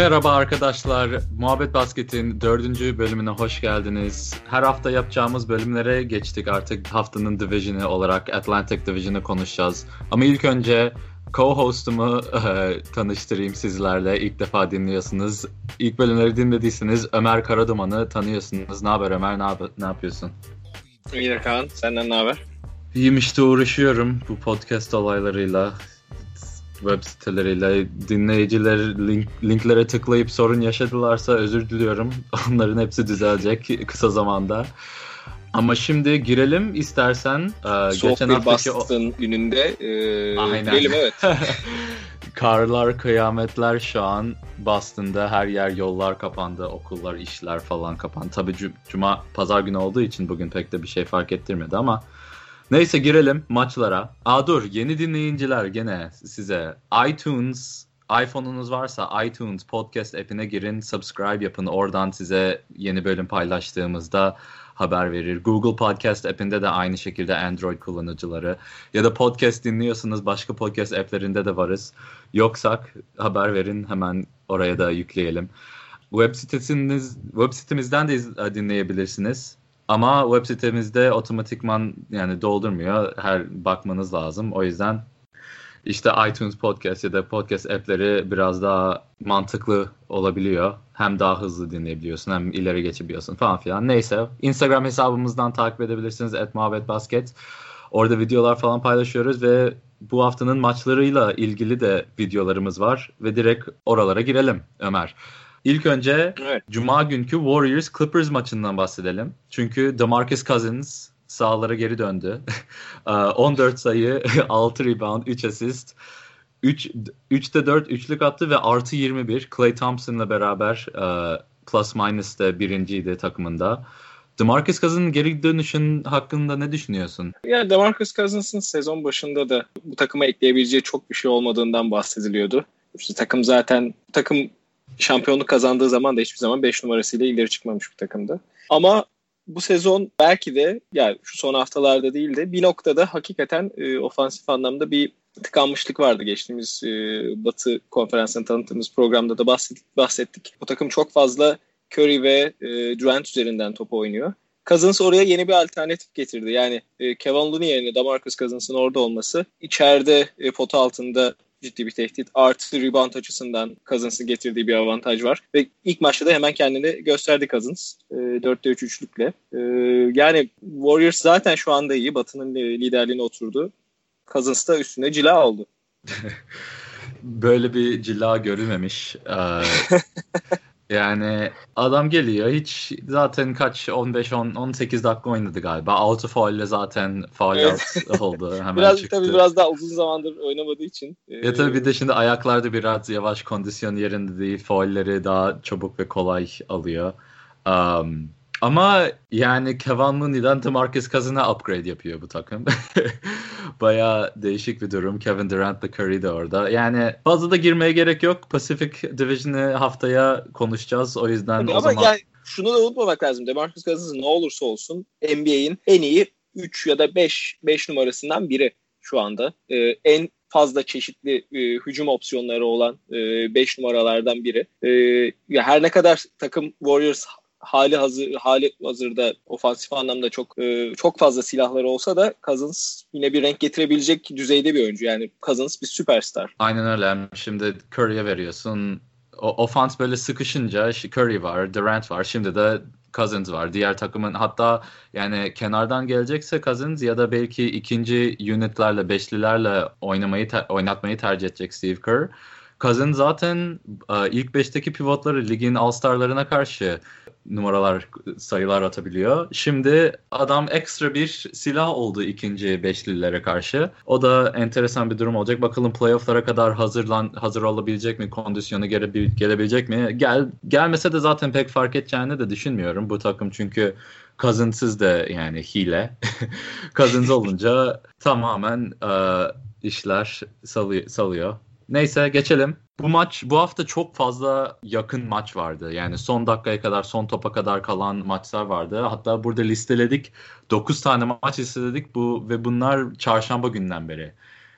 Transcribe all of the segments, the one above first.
Merhaba arkadaşlar. Muhabbet Basket'in dördüncü bölümüne hoş geldiniz. Her hafta yapacağımız bölümlere geçtik artık. Haftanın Division'ı olarak Atlantic Division'ı konuşacağız. Ama ilk önce co-host'umu e, tanıştırayım sizlerle. İlk defa dinliyorsunuz. İlk bölümleri dinlediyseniz Ömer Karaduman'ı tanıyorsunuz. Ne haber Ömer? Ne, yap- ne yapıyorsun? İyi Kaan, senden ne haber? İyiyim işte uğraşıyorum bu podcast olaylarıyla web siteleriyle dinleyiciler link, linklere tıklayıp sorun yaşadılarsa özür diliyorum. Onların hepsi düzelecek kısa zamanda. Ama şimdi girelim istersen. Ee, Soğuk geçen bir haftaki o- Boston gününde e, Aynen. girelim evet. Karlar, kıyametler şu an Boston'da her yer yollar kapandı, okullar, işler falan kapandı. Tabii cu- cuma, pazar günü olduğu için bugün pek de bir şey fark ettirmedi ama neyse girelim maçlara. Aa dur yeni dinleyiciler gene size iTunes iPhone'unuz varsa iTunes podcast app'ine girin, subscribe yapın. Oradan size yeni bölüm paylaştığımızda haber verir. Google Podcast app'inde de aynı şekilde Android kullanıcıları ya da podcast dinliyorsanız başka podcast app'lerinde de varız. Yoksak haber verin hemen oraya da yükleyelim. Web sitesiniz web sitemizden de iz- dinleyebilirsiniz. Ama web sitemizde otomatikman yani doldurmuyor. Her bakmanız lazım. O yüzden işte iTunes Podcast ya da podcast app'leri biraz daha mantıklı olabiliyor. Hem daha hızlı dinleyebiliyorsun hem ileri geçebiliyorsun falan filan. Neyse Instagram hesabımızdan takip edebilirsiniz. @muhabbetbasket. Orada videolar falan paylaşıyoruz ve bu haftanın maçlarıyla ilgili de videolarımız var ve direkt oralara girelim Ömer. İlk önce evet. Cuma günkü Warriors Clippers maçından bahsedelim. Çünkü DeMarcus Cousins sahalara geri döndü. Ee, 14 sayı, 6 rebound, 3 asist. 3, 3'te 4 üçlük attı ve artı 21. Clay Thompson'la beraber e, plus minus de birinciydi takımında. DeMarcus Cousins'ın geri dönüşün hakkında ne düşünüyorsun? Ya DeMarcus Cousins'ın sezon başında da bu takıma ekleyebileceği çok bir şey olmadığından bahsediliyordu. İşte takım zaten takım şampiyonluk kazandığı zaman da hiçbir zaman 5 numarasıyla ileri çıkmamış bir takımdı. Ama bu sezon belki de yani şu son haftalarda değil de bir noktada hakikaten e, ofansif anlamda bir tıkanmışlık vardı. Geçtiğimiz e, Batı konferansını tanıttığımız programda da bahsettik. bahsettik. Bu takım çok fazla Curry ve e, Durant üzerinden top oynuyor. Cousins oraya yeni bir alternatif getirdi. Yani e, Kevin Looney yerine DeMarcus Cousins'ın orada olması içeride e, pota altında ciddi bir tehdit. Artı rebound açısından Cousins'ın getirdiği bir avantaj var. Ve ilk maçta da hemen kendini gösterdi Cousins. E, 4'te 3 üçlükle. E, yani Warriors zaten şu anda iyi. Batı'nın e, liderliğine oturdu. Cousins da üstüne cila oldu. Böyle bir cila görülmemiş. Ee, yani adam geliyor hiç zaten kaç 15 10 18 dakika oynadı galiba. Auto foul ile zaten foul Evet. oldu. Hemen biraz çıktı. tabii biraz daha uzun zamandır oynamadığı için. e, Ya tabii bir de şimdi ayaklarda biraz yavaş kondisyon yerinde değil. Faulleri daha çabuk ve kolay alıyor. Um, ama yani Kevin Looney'den DeMarcus Cousins'a upgrade yapıyor bu takım. Baya değişik bir durum. Kevin Durant'la Curry de orada. Yani fazla da girmeye gerek yok. Pacific Division'ı haftaya konuşacağız. O yüzden Tabii o ama zaman... yani şunu da unutmamak lazım. DeMarcus Cousins ne olursa olsun NBA'in en iyi 3 ya da 5 5 numarasından biri şu anda. Ee, en fazla çeşitli e, hücum opsiyonları olan 5 numaralardan biri. Ee, ya her ne kadar takım Warriors hali hazır hali hazırda ofansif anlamda çok e, çok fazla silahları olsa da Cousins yine bir renk getirebilecek düzeyde bir oyuncu. Yani Cousins bir süperstar. Aynen öyle. Şimdi Curry'e veriyorsun. O, ofans böyle sıkışınca Curry var, Durant var. Şimdi de Cousins var. Diğer takımın hatta yani kenardan gelecekse Cousins ya da belki ikinci unitlerle, beşlilerle oynamayı te- oynatmayı tercih edecek Steve Kerr. Cousins zaten e, ilk beşteki pivotları ligin all-starlarına karşı numaralar sayılar atabiliyor. Şimdi adam ekstra bir silah oldu ikinci beşlilere karşı. O da enteresan bir durum olacak. Bakalım playoff'lara kadar hazırlan hazır olabilecek mi? Kondisyonu gele, gelebilecek mi? Gel gelmese de zaten pek fark edeceğini de düşünmüyorum bu takım çünkü Cousins'ız da yani hile. Cousins olunca tamamen e, işler salıyor, salıyor. Neyse geçelim. Bu maç bu hafta çok fazla yakın maç vardı. Yani son dakikaya kadar, son topa kadar kalan maçlar vardı. Hatta burada listeledik. 9 tane maç listeledik bu ve bunlar çarşamba günden beri.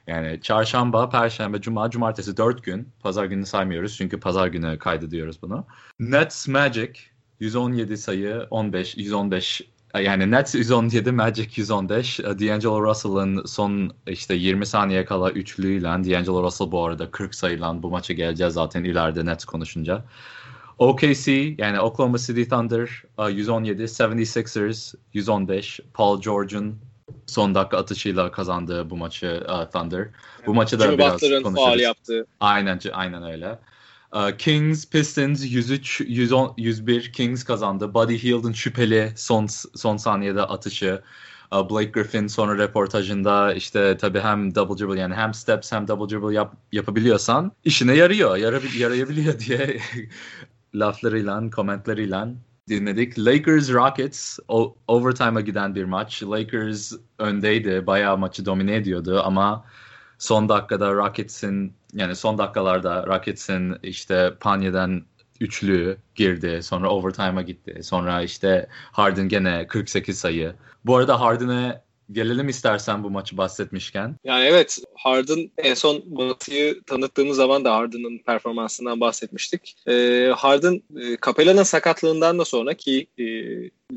Yani çarşamba, perşembe, cuma, cumartesi 4 gün. Pazar günü saymıyoruz çünkü pazar günü kaydediyoruz bunu. Nets Magic 117 sayı 15 115 yani Nets 117, Magic 115. D'Angelo Russell'ın son işte 20 saniye kala üçlüyle D'Angelo Russell bu arada 40 sayılan bu maça geleceğiz zaten ileride Nets konuşunca. OKC yani Oklahoma City Thunder 117, 76ers 115, Paul George'un son dakika atışıyla kazandığı bu maçı uh, Thunder. Bu maçı da Jimmy biraz Butler'ın konuşuruz. faal yaptığı. Aynen aynen öyle. Uh, Kings Pistons 103 110 101 Kings kazandı. Buddy Hield'ın şüpheli son son saniyede atışı. Uh, Blake Griffin sonra reportajında işte tabii hem double dribble yani hem steps hem double dribble yap, yapabiliyorsan işine yarıyor. Yara, yarayabiliyor diye laflarıyla, komentleriyle dinledik. Lakers Rockets o, overtime'a giden bir maç. Lakers öndeydi. Bayağı maçı domine ediyordu ama son dakikada Rockets'in yani son dakikalarda Rockets'in işte Panya'dan üçlü girdi. Sonra overtime'a gitti. Sonra işte Harden gene 48 sayı. Bu arada Harden'e gelelim istersen bu maçı bahsetmişken. Yani evet Harden en son Batı'yı tanıttığımız zaman da Harden'ın performansından bahsetmiştik. Ee, Harden e, Capella'nın sakatlığından da sonra ki e,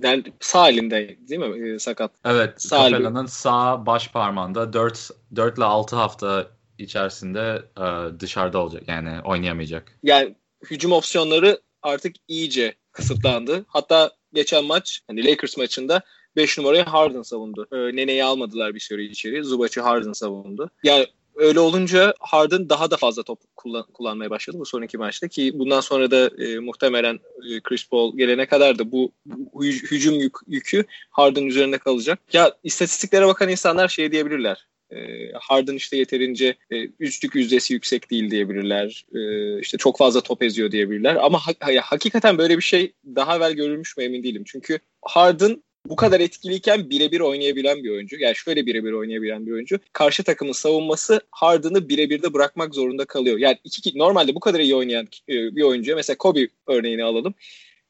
yani sağ elinde değil mi e, sakat? Evet Sağ Capella'nın sağ baş parmağında 4, 4 ile 6 hafta içerisinde e, dışarıda olacak yani oynayamayacak. Yani hücum opsiyonları artık iyice kısıtlandı. Hatta geçen maç hani Lakers maçında 5 numarayı Harden savundu. Ee, Nene'yi almadılar bir süre içeri. Zubac'ı Harden savundu. Yani öyle olunca Harden daha da fazla top kullan- kullanmaya başladı bu sonraki maçta ki bundan sonra da e, muhtemelen e, Chris Paul gelene kadar da bu, bu hü- hücum yük- yükü Harden üzerinde kalacak. Ya istatistiklere bakan insanlar şey diyebilirler. E, Harden işte yeterince e, üçlük yüzdesi yüksek değil diyebilirler. E, işte çok fazla top eziyor diyebilirler. Ama ha- ya, hakikaten böyle bir şey daha evvel görülmüş mü emin değilim. Çünkü Harden bu kadar etkiliyken birebir oynayabilen bir oyuncu. Yani şöyle birebir oynayabilen bir oyuncu. Karşı takımın savunması Harden'ı birebir de bırakmak zorunda kalıyor. Yani iki, normalde bu kadar iyi oynayan e, bir oyuncuya mesela Kobe örneğini alalım.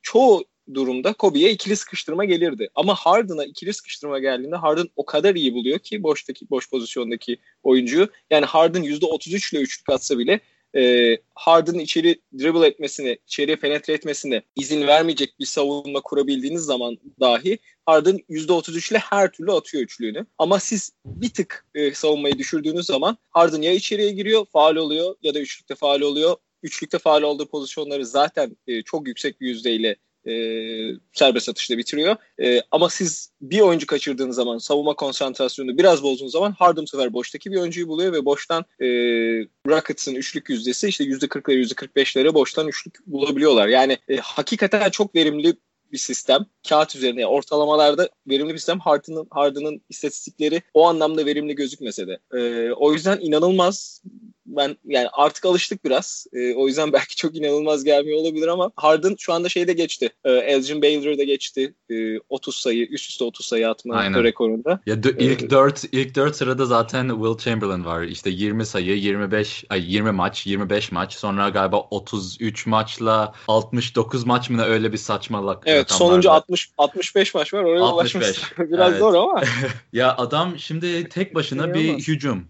Çoğu durumda Kobe'ye ikili sıkıştırma gelirdi. Ama Harden'a ikili sıkıştırma geldiğinde Harden o kadar iyi buluyor ki boştaki boş pozisyondaki oyuncuyu. Yani Harden %33 ile üçlük atsa bile e, Harden'ın içeri dribble etmesine, içeriye penetre etmesine izin vermeyecek bir savunma kurabildiğiniz zaman dahi Harden %33 ile her türlü atıyor üçlüğünü. Ama siz bir tık e, savunmayı düşürdüğünüz zaman Harden ya içeriye giriyor, faal oluyor ya da üçlükte faal oluyor. Üçlükte faal olduğu pozisyonları zaten e, çok yüksek bir yüzdeyle e, serbest atışla bitiriyor. E, ama siz bir oyuncu kaçırdığınız zaman savunma konsantrasyonunu biraz bozduğunuz zaman Harden bu sefer boştaki bir oyuncuyu buluyor ve boştan e, Rockets'ın üçlük yüzdesi işte %40'lara %45'lere boştan üçlük bulabiliyorlar. Yani e, hakikaten çok verimli bir sistem. Kağıt üzerine ortalamalarda verimli bir sistem. Harden'ın Harden'ın istatistikleri o anlamda verimli gözükmese de. E, o yüzden inanılmaz ben yani artık alıştık biraz. E, o yüzden belki çok inanılmaz gelmiyor olabilir ama Harden şu anda şeyde geçti. E, Elgin Baylor'da geçti. E, 30 sayı, üst üste 30 sayı atma Aynen. rekorunda. Ya d- ilk Ee, 4 ilk 4 sırada zaten Will Chamberlain var. İşte 20 sayı, 25 ay 20 maç, 25 maç. Sonra galiba 33 maçla 69 maç mı ne öyle bir saçmalık. Evet sonuncu vardı. 60 65 maç var. Oraya 65. ulaşmış. Biraz Evet. zor ama. Ya adam şimdi tek başına bir hücum.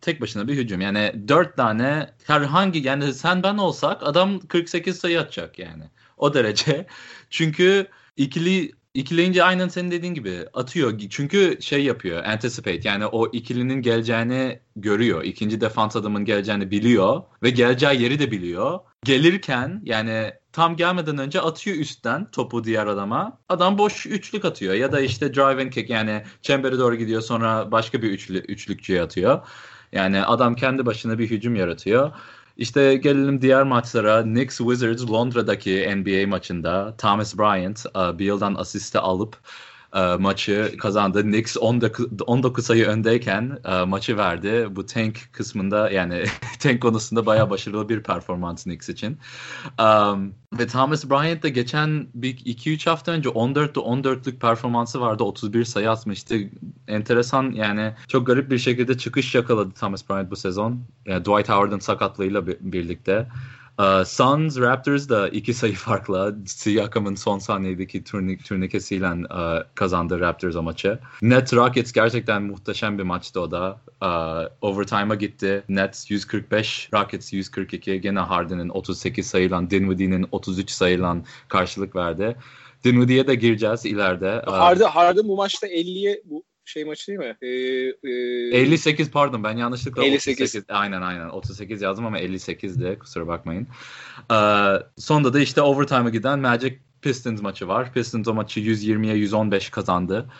Tek başına bir hücum. Yani 4 tane herhangi yani sen ben olsak adam 48 sayı atacak yani. O derece. Çünkü ikili ikileyince aynen senin dediğin gibi atıyor. Çünkü şey yapıyor. Anticipate. Yani o ikilinin geleceğini görüyor. İkinci defans adamın geleceğini biliyor ve geleceği yeri de biliyor. Gelirken yani tam gelmeden önce atıyor üstten topu diğer adama. Adam boş üçlük atıyor ya da işte drive and kick yani çembere doğru gidiyor sonra başka bir üçlü, üçlükçüye atıyor. Yani adam kendi başına bir hücum yaratıyor. İşte gelelim diğer maçlara. Knicks Wizards Londra'daki NBA maçında Thomas Bryant e, Beal'dan asiste alıp e, maçı kazandı. Knicks 19, 19 sayı öndeyken e, maçı verdi. Bu tank kısmında yani tank konusunda bayağı başarılı bir performans Knicks için. Um, ve Thomas Bryant da geçen bir 2-3 hafta önce 14'te 14'lük performansı vardı. 31 sayı atmıştı. Enteresan yani çok garip bir şekilde çıkış yakaladı Thomas Bryant bu sezon. Yani Dwight Howard'ın sakatlığıyla bir- birlikte. Uh, Suns Raptors da iki sayı farkla Siakam'ın son saniyedeki turnik, turnikesiyle uh, kazandı Raptors o maçı. Net Rockets gerçekten muhteşem bir maçtı o da. Uh, overtime'a gitti. Nets 145, Rockets 142. Gene Harden'in 38 sayıyla, Dinwiddie'nin 33 sayıyla karşılık verdi. Dinwiddie'ye de gireceğiz ileride. Harden, Harden bu maçta 50'ye bu şey maçı değil mi? Ee, e, 58 pardon ben yanlışlıkla 58. 38 aynen aynen 38 yazdım ama 58'di kusura bakmayın. Ee, sonunda da işte overtime'a giden Magic Pistons maçı var. Pistons o maçı 120'ye 115 kazandı.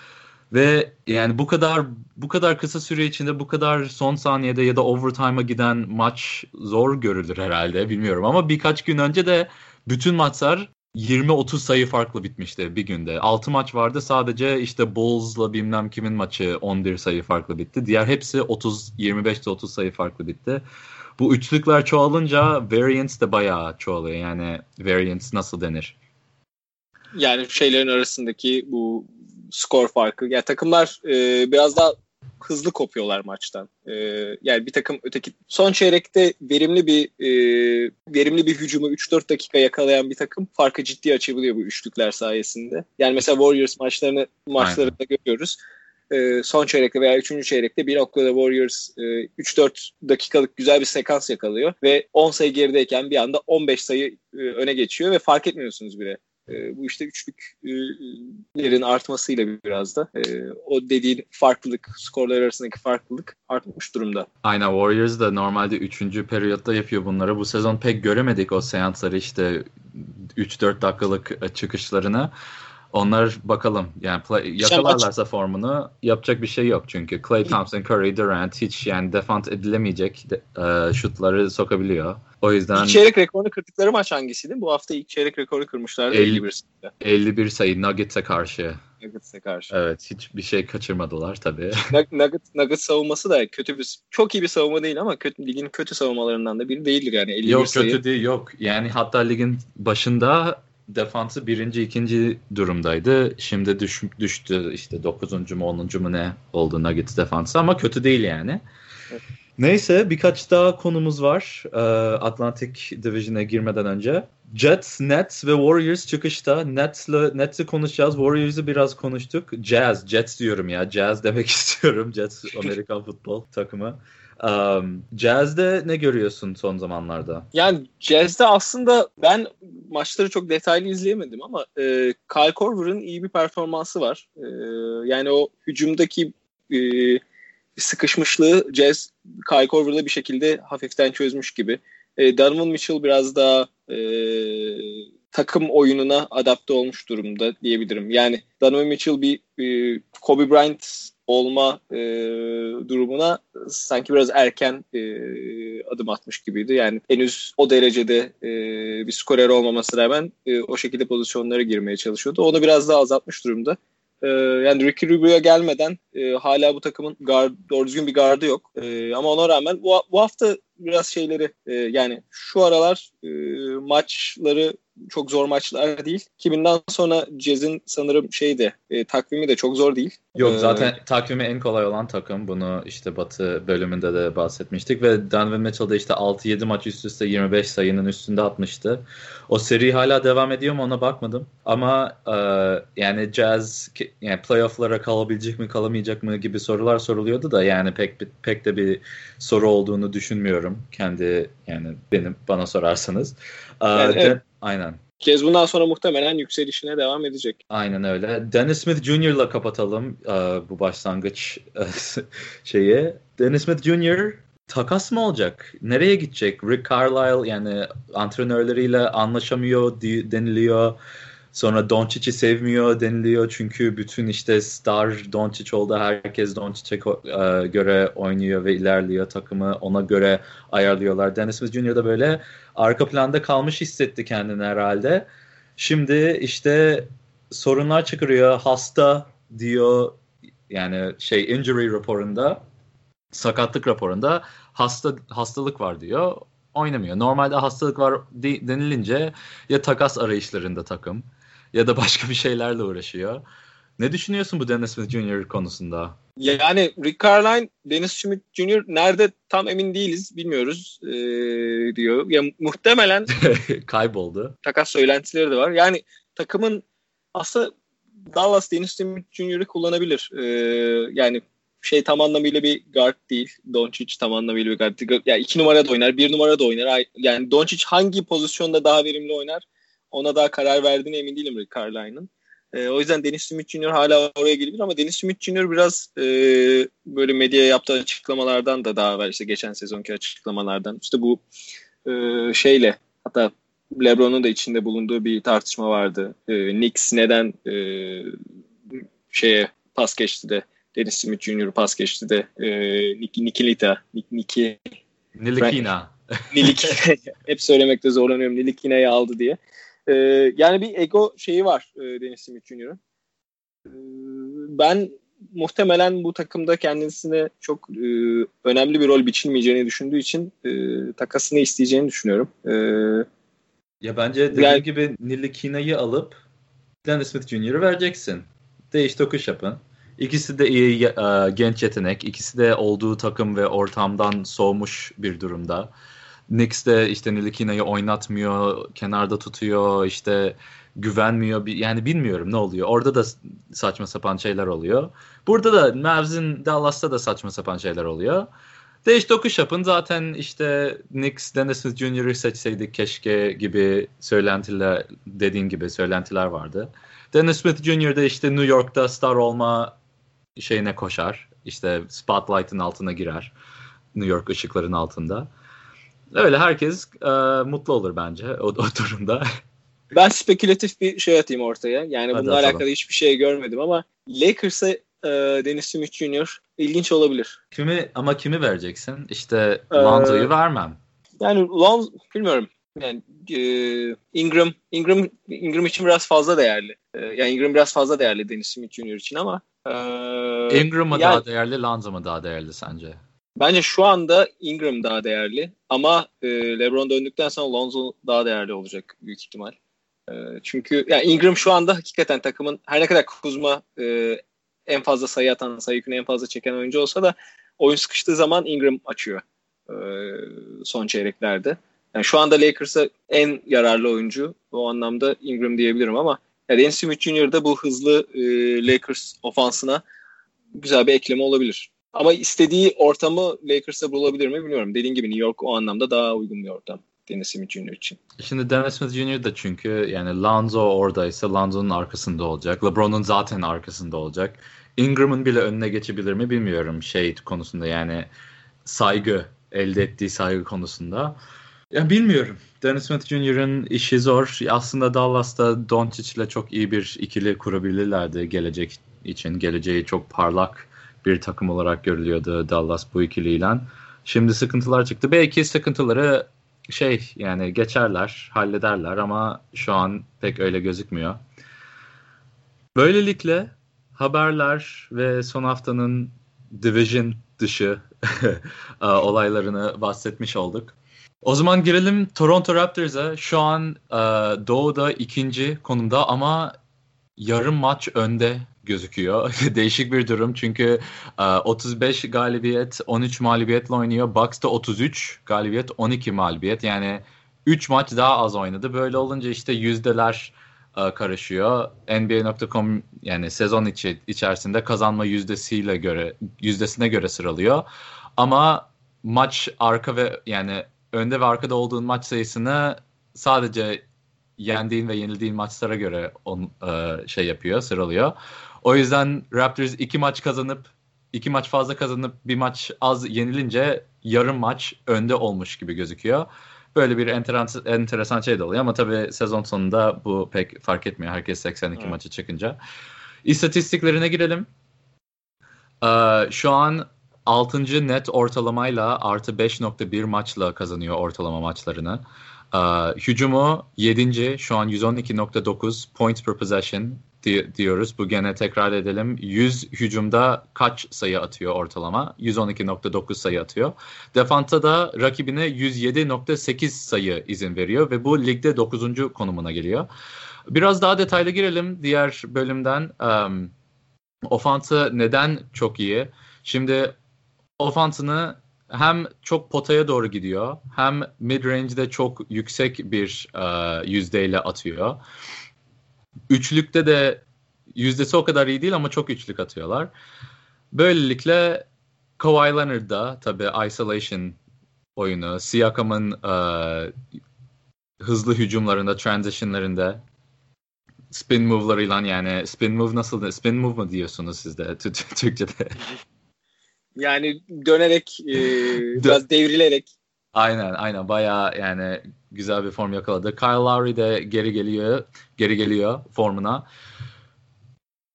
Ve yani bu kadar bu kadar kısa süre içinde bu kadar son saniyede ya da overtime'a giden maç zor görülür herhalde bilmiyorum ama birkaç gün önce de bütün maçlar 20-30 sayı farklı bitmişti bir günde. 6 maç vardı sadece işte Bulls'la bilmem kimin maçı 11 sayı farklı bitti. Diğer hepsi 30 25'te 30 sayı farklı bitti. Bu üçlükler çoğalınca variance de bayağı çoğalıyor. Yani variance nasıl denir? Yani şeylerin arasındaki bu skor farkı. Yani takımlar e, biraz daha hızlı kopuyorlar maçtan. Ee, yani bir takım öteki son çeyrekte verimli bir e, verimli bir hücumu 3-4 dakika yakalayan bir takım farkı ciddi açabiliyor bu üçlükler sayesinde. Yani mesela Warriors maçlarını maçlarında Aynen. görüyoruz. Ee, son çeyrekte veya üçüncü çeyrekte bir noktada Warriors e, 3-4 dakikalık güzel bir sekans yakalıyor ve 10 sayı gerideyken bir anda 15 sayı e, öne geçiyor ve fark etmiyorsunuz bile. E, bu işte üçlüklerin artmasıyla biraz da e, o dediğin farklılık, skorlar arasındaki farklılık artmış durumda. Aynen Warriors da normalde üçüncü periyotta yapıyor bunları. Bu sezon pek göremedik o seansları işte 3-4 dakikalık e, çıkışlarını. Onlar bakalım yani play, yakalarlarsa formunu yapacak bir şey yok çünkü Clay Thompson, Curry, Durant hiç yani defant edilemeyecek de, e, şutları sokabiliyor. O yüzden ilk çeyrek rekorunu kırdıkları maç hangisiydi? Bu hafta ilk çeyrek rekoru kırmışlardı 50, 51 sayıda. 51 sayı Nuggets'e karşı. Nuggets'e karşı. Evet, hiçbir şey kaçırmadılar tabii. Nuggets, Nuggets savunması da kötü bir çok iyi bir savunma değil ama kötü, ligin kötü savunmalarından da biri değildir yani 51 yok, sayı. Yok kötü değil yok. Yani hatta ligin başında defansı birinci, ikinci durumdaydı. Şimdi düş, düştü işte dokuzuncu mu onuncu mu ne oldu Nuggets defansı ama kötü değil yani. Evet. Neyse birkaç daha konumuz var e, Atlantic Division'a girmeden önce. Jets, Nets ve Warriors çıkışta. Nets'le Nets'i konuşacağız. Warriors'ı biraz konuştuk. Jazz, Jets diyorum ya. Jazz demek istiyorum. Jets Amerikan futbol takımı. Um, Jazz'de ne görüyorsun son zamanlarda? Yani Jazz'de aslında ben maçları çok detaylı izleyemedim ama e, Kyle Korver'ın iyi bir performansı var. E, yani o hücumdaki e, sıkışmışlığı Jazz Kyle Korver'da bir şekilde hafiften çözmüş gibi. E, Donovan Mitchell biraz daha e, takım oyununa adapte olmuş durumda diyebilirim. Yani Donovan Mitchell bir e, Kobe Bryant olma e, durumuna sanki biraz erken e, adım atmış gibiydi. Yani henüz o derecede e, bir skorer olmaması rağmen e, o şekilde pozisyonlara girmeye çalışıyordu. Onu biraz daha azaltmış durumda. E, yani Ricky Rubio'ya gelmeden e, hala bu takımın guard, doğru düzgün bir gardı yok. E, ama ona rağmen bu, bu hafta biraz şeyleri e, yani şu aralar e, maçları çok zor maçlar değil. Kiminden sonra Jazz'in sanırım şeyde e, takvimi de çok zor değil. Yok ee, zaten ee, takvimi en kolay olan takım. Bunu işte Batı bölümünde de bahsetmiştik ve Donovan Mitchell da işte 6-7 maç üst üste 25 sayının üstünde atmıştı. O seri hala devam ediyor mu ona bakmadım. Ama e, yani Jazz yani playoff'lara kalabilecek mi kalamayacak mı gibi sorular soruluyordu da yani pek pek de bir soru olduğunu düşünmüyorum. Kendi yani benim bana sorarsanız. Yani, evet. Aynen. Kez bundan sonra muhtemelen yükselişine devam edecek. Aynen öyle. Dennis Smith Jr.'la kapatalım uh, bu başlangıç uh, şeyi. Dennis Smith Jr. takas mı olacak? Nereye gidecek? Rick Carlisle yani antrenörleriyle anlaşamıyor deniliyor. Sonra Doncic'i sevmiyor deniliyor çünkü bütün işte star Doncic oldu. Herkes Doncic'e e, göre oynuyor ve ilerliyor takımı. Ona göre ayarlıyorlar. Dennis Smith Jr. da böyle arka planda kalmış hissetti kendini herhalde. Şimdi işte sorunlar çıkarıyor. Hasta diyor yani şey injury raporunda sakatlık raporunda hasta hastalık var diyor. Oynamıyor. Normalde hastalık var denilince ya takas arayışlarında takım ya da başka bir şeylerle uğraşıyor. Ne düşünüyorsun bu Dennis Smith Jr. konusunda? Yani Rick Carline, Dennis Smith Jr. nerede tam emin değiliz, bilmiyoruz ee, diyor. Ya muhtemelen kayboldu. Takas söylentileri de var. Yani takımın aslında Dallas Dennis Smith Jr.'ı kullanabilir. Ee, yani şey tam anlamıyla bir guard değil. Doncic tam anlamıyla bir guard değil. Yani iki numara da oynar, bir numara da oynar. Yani Doncic hangi pozisyonda daha verimli oynar ona daha karar verdiğine emin değilim Rick Carline'ın. E, o yüzden Dennis Smith Jr. hala oraya gelebilir ama Dennis Smith Jr. biraz e, böyle medyaya yaptığı açıklamalardan da daha var işte geçen sezonki açıklamalardan işte bu e, şeyle hatta LeBron'un da içinde bulunduğu bir tartışma vardı. E, Knicks neden e, şeye pas geçti de Dennis Smith Jr. pas geçti de e, Nikilita Niki Nilikina Nilikina hep söylemekte zorlanıyorum Nilikina'yı aldı diye. E, yani bir ego şeyi var e, Dennis Smith Jr.'ın. E, ben muhtemelen bu takımda kendisine çok e, önemli bir rol biçilmeyeceğini düşündüğü için e, takasını isteyeceğini düşünüyorum. E, ya bence dediğim yani, gibi Nilikina'yı alıp Dennis Smith Jr.'ı vereceksin. Değiş tokuş yapın. İkisi de iyi e, genç yetenek. İkisi de olduğu takım ve ortamdan soğumuş bir durumda. Knicks de işte Nilikina'yı oynatmıyor, kenarda tutuyor, işte güvenmiyor. Yani bilmiyorum ne oluyor. Orada da saçma sapan şeyler oluyor. Burada da Mavs'in Dallas'ta da saçma sapan şeyler oluyor. Değiş dokuş yapın. Zaten işte Knicks Dennis Smith Jr.'ı seçseydik keşke gibi söylentiler, dediğin gibi söylentiler vardı. Dennis Smith Jr. de işte New York'ta star olma şeyine koşar. İşte spotlight'ın altına girer. New York ışıkların altında. Öyle herkes e, mutlu olur bence o, o durumda. Ben spekülatif bir şey atayım ortaya. Yani Hadi bununla atalım. alakalı hiçbir şey görmedim ama Lakers'a e, Dennis Smith Jr. ilginç olabilir. Kimi ama kimi vereceksin? İşte ee, Lonzo'yu ee, vermem. Yani Lonzo bilmiyorum. Yani e, Ingram Ingram Ingram için biraz fazla değerli. E, yani Ingram biraz fazla değerli Dennis Smith Jr. için ama e, Ingram mı yani, daha değerli, Lonzo mu daha değerli sence? Bence şu anda Ingram daha değerli ama e, LeBron döndükten sonra Lonzo daha değerli olacak büyük ihtimal. E, çünkü yani Ingram şu anda hakikaten takımın her ne kadar Kuzma e, en fazla sayı atan, sayı yükünü en fazla çeken oyuncu olsa da oyun sıkıştığı zaman Ingram açıyor e, son çeyreklerde. Yani şu anda Lakers'a en yararlı oyuncu o anlamda Ingram diyebilirim ama yani Dennis Smith Jr. da bu hızlı e, Lakers ofansına güzel bir ekleme olabilir. Ama istediği ortamı Lakers'ta bulabilir mi bilmiyorum. Dediğim gibi New York o anlamda daha uygun bir ortam. Dennis Smith Jr. için. Şimdi Dennis Smith Jr. da çünkü yani Lonzo oradaysa Lonzo'nun arkasında olacak. LeBron'un zaten arkasında olacak. Ingram'ın bile önüne geçebilir mi bilmiyorum şey konusunda yani saygı elde ettiği saygı konusunda. Ya bilmiyorum. Dennis Smith Jr.'ın işi zor. Aslında Dallas'ta Doncic ile çok iyi bir ikili kurabilirlerdi gelecek için. Geleceği çok parlak bir takım olarak görülüyordu Dallas bu ikiliyle. Şimdi sıkıntılar çıktı. Belki sıkıntıları şey yani geçerler, hallederler ama şu an pek öyle gözükmüyor. Böylelikle haberler ve son haftanın division dışı e, olaylarını bahsetmiş olduk. O zaman girelim Toronto Raptors'a. Şu an e, Doğu'da ikinci konumda ama yarım maç önde gözüküyor. Değişik bir durum çünkü 35 e, galibiyet 13 mağlubiyetle oynuyor. Bucks da 33 galibiyet 12 mağlubiyet. Yani 3 maç daha az oynadı. Böyle olunca işte yüzdeler e, karışıyor. NBA.com yani sezon içi içerisinde kazanma yüzdesiyle göre yüzdesine göre sıralıyor. Ama maç arka ve yani önde ve arkada olduğun maç sayısını sadece yendiğin ve yenildiğin maçlara göre on, e, şey yapıyor, sıralıyor. O yüzden Raptors iki maç kazanıp iki maç fazla kazanıp bir maç az yenilince yarım maç önde olmuş gibi gözüküyor. Böyle bir enteresan, enteresan şey de oluyor ama tabii sezon sonunda bu pek fark etmiyor. Herkes 82 evet. maçı çıkınca. İstatistiklerine girelim. Ee, şu an 6. net ortalamayla artı 5.1 maçla kazanıyor ortalama maçlarını. Ee, hücumu 7. şu an 112.9 points per possession diyoruz. Bu gene tekrar edelim. 100 hücumda kaç sayı atıyor ortalama? 112.9 sayı atıyor. Defanta da rakibine 107.8 sayı izin veriyor ve bu ligde 9. konumuna geliyor. Biraz daha detaylı girelim diğer bölümden. Um, Ofansı neden çok iyi? Şimdi ofansını hem çok potaya doğru gidiyor hem mid range'de çok yüksek bir e, yüzdeyle atıyor. Üçlükte de yüzdesi o kadar iyi değil ama çok üçlük atıyorlar. Böylelikle Kawhi Leonard tabii isolation oyunu, Siakam'ın e, hızlı hücumlarında, transitionlarında spin move'larıyla yani spin move nasıl spin move mu diyorsunuz siz de Türkçe'de? Yani dönerek e, biraz devrilerek. Aynen aynen bayağı yani güzel bir form yakaladı. Kyle Lowry de geri geliyor geri geliyor formuna.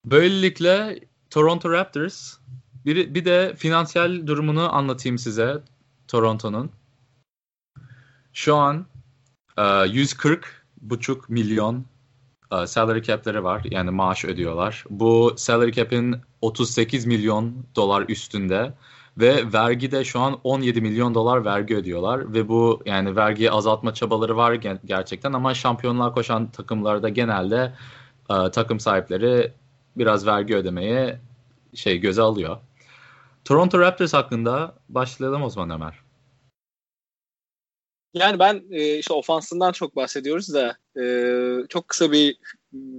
Böylelikle Toronto Raptors bir, bir de finansal durumunu anlatayım size Toronto'nun. Şu an 140 e, buçuk milyon e, salary cap'leri var. Yani maaş ödüyorlar. Bu salary cap'in 38 milyon dolar üstünde ve vergi de şu an 17 milyon dolar vergi ödüyorlar ve bu yani vergiyi azaltma çabaları var gerçekten ama şampiyonluğa koşan takımlarda genelde e, takım sahipleri biraz vergi ödemeye şey göze alıyor. Toronto Raptors hakkında başlayalım o zaman Ömer. Yani ben e, işte ofansından çok bahsediyoruz da e, çok kısa bir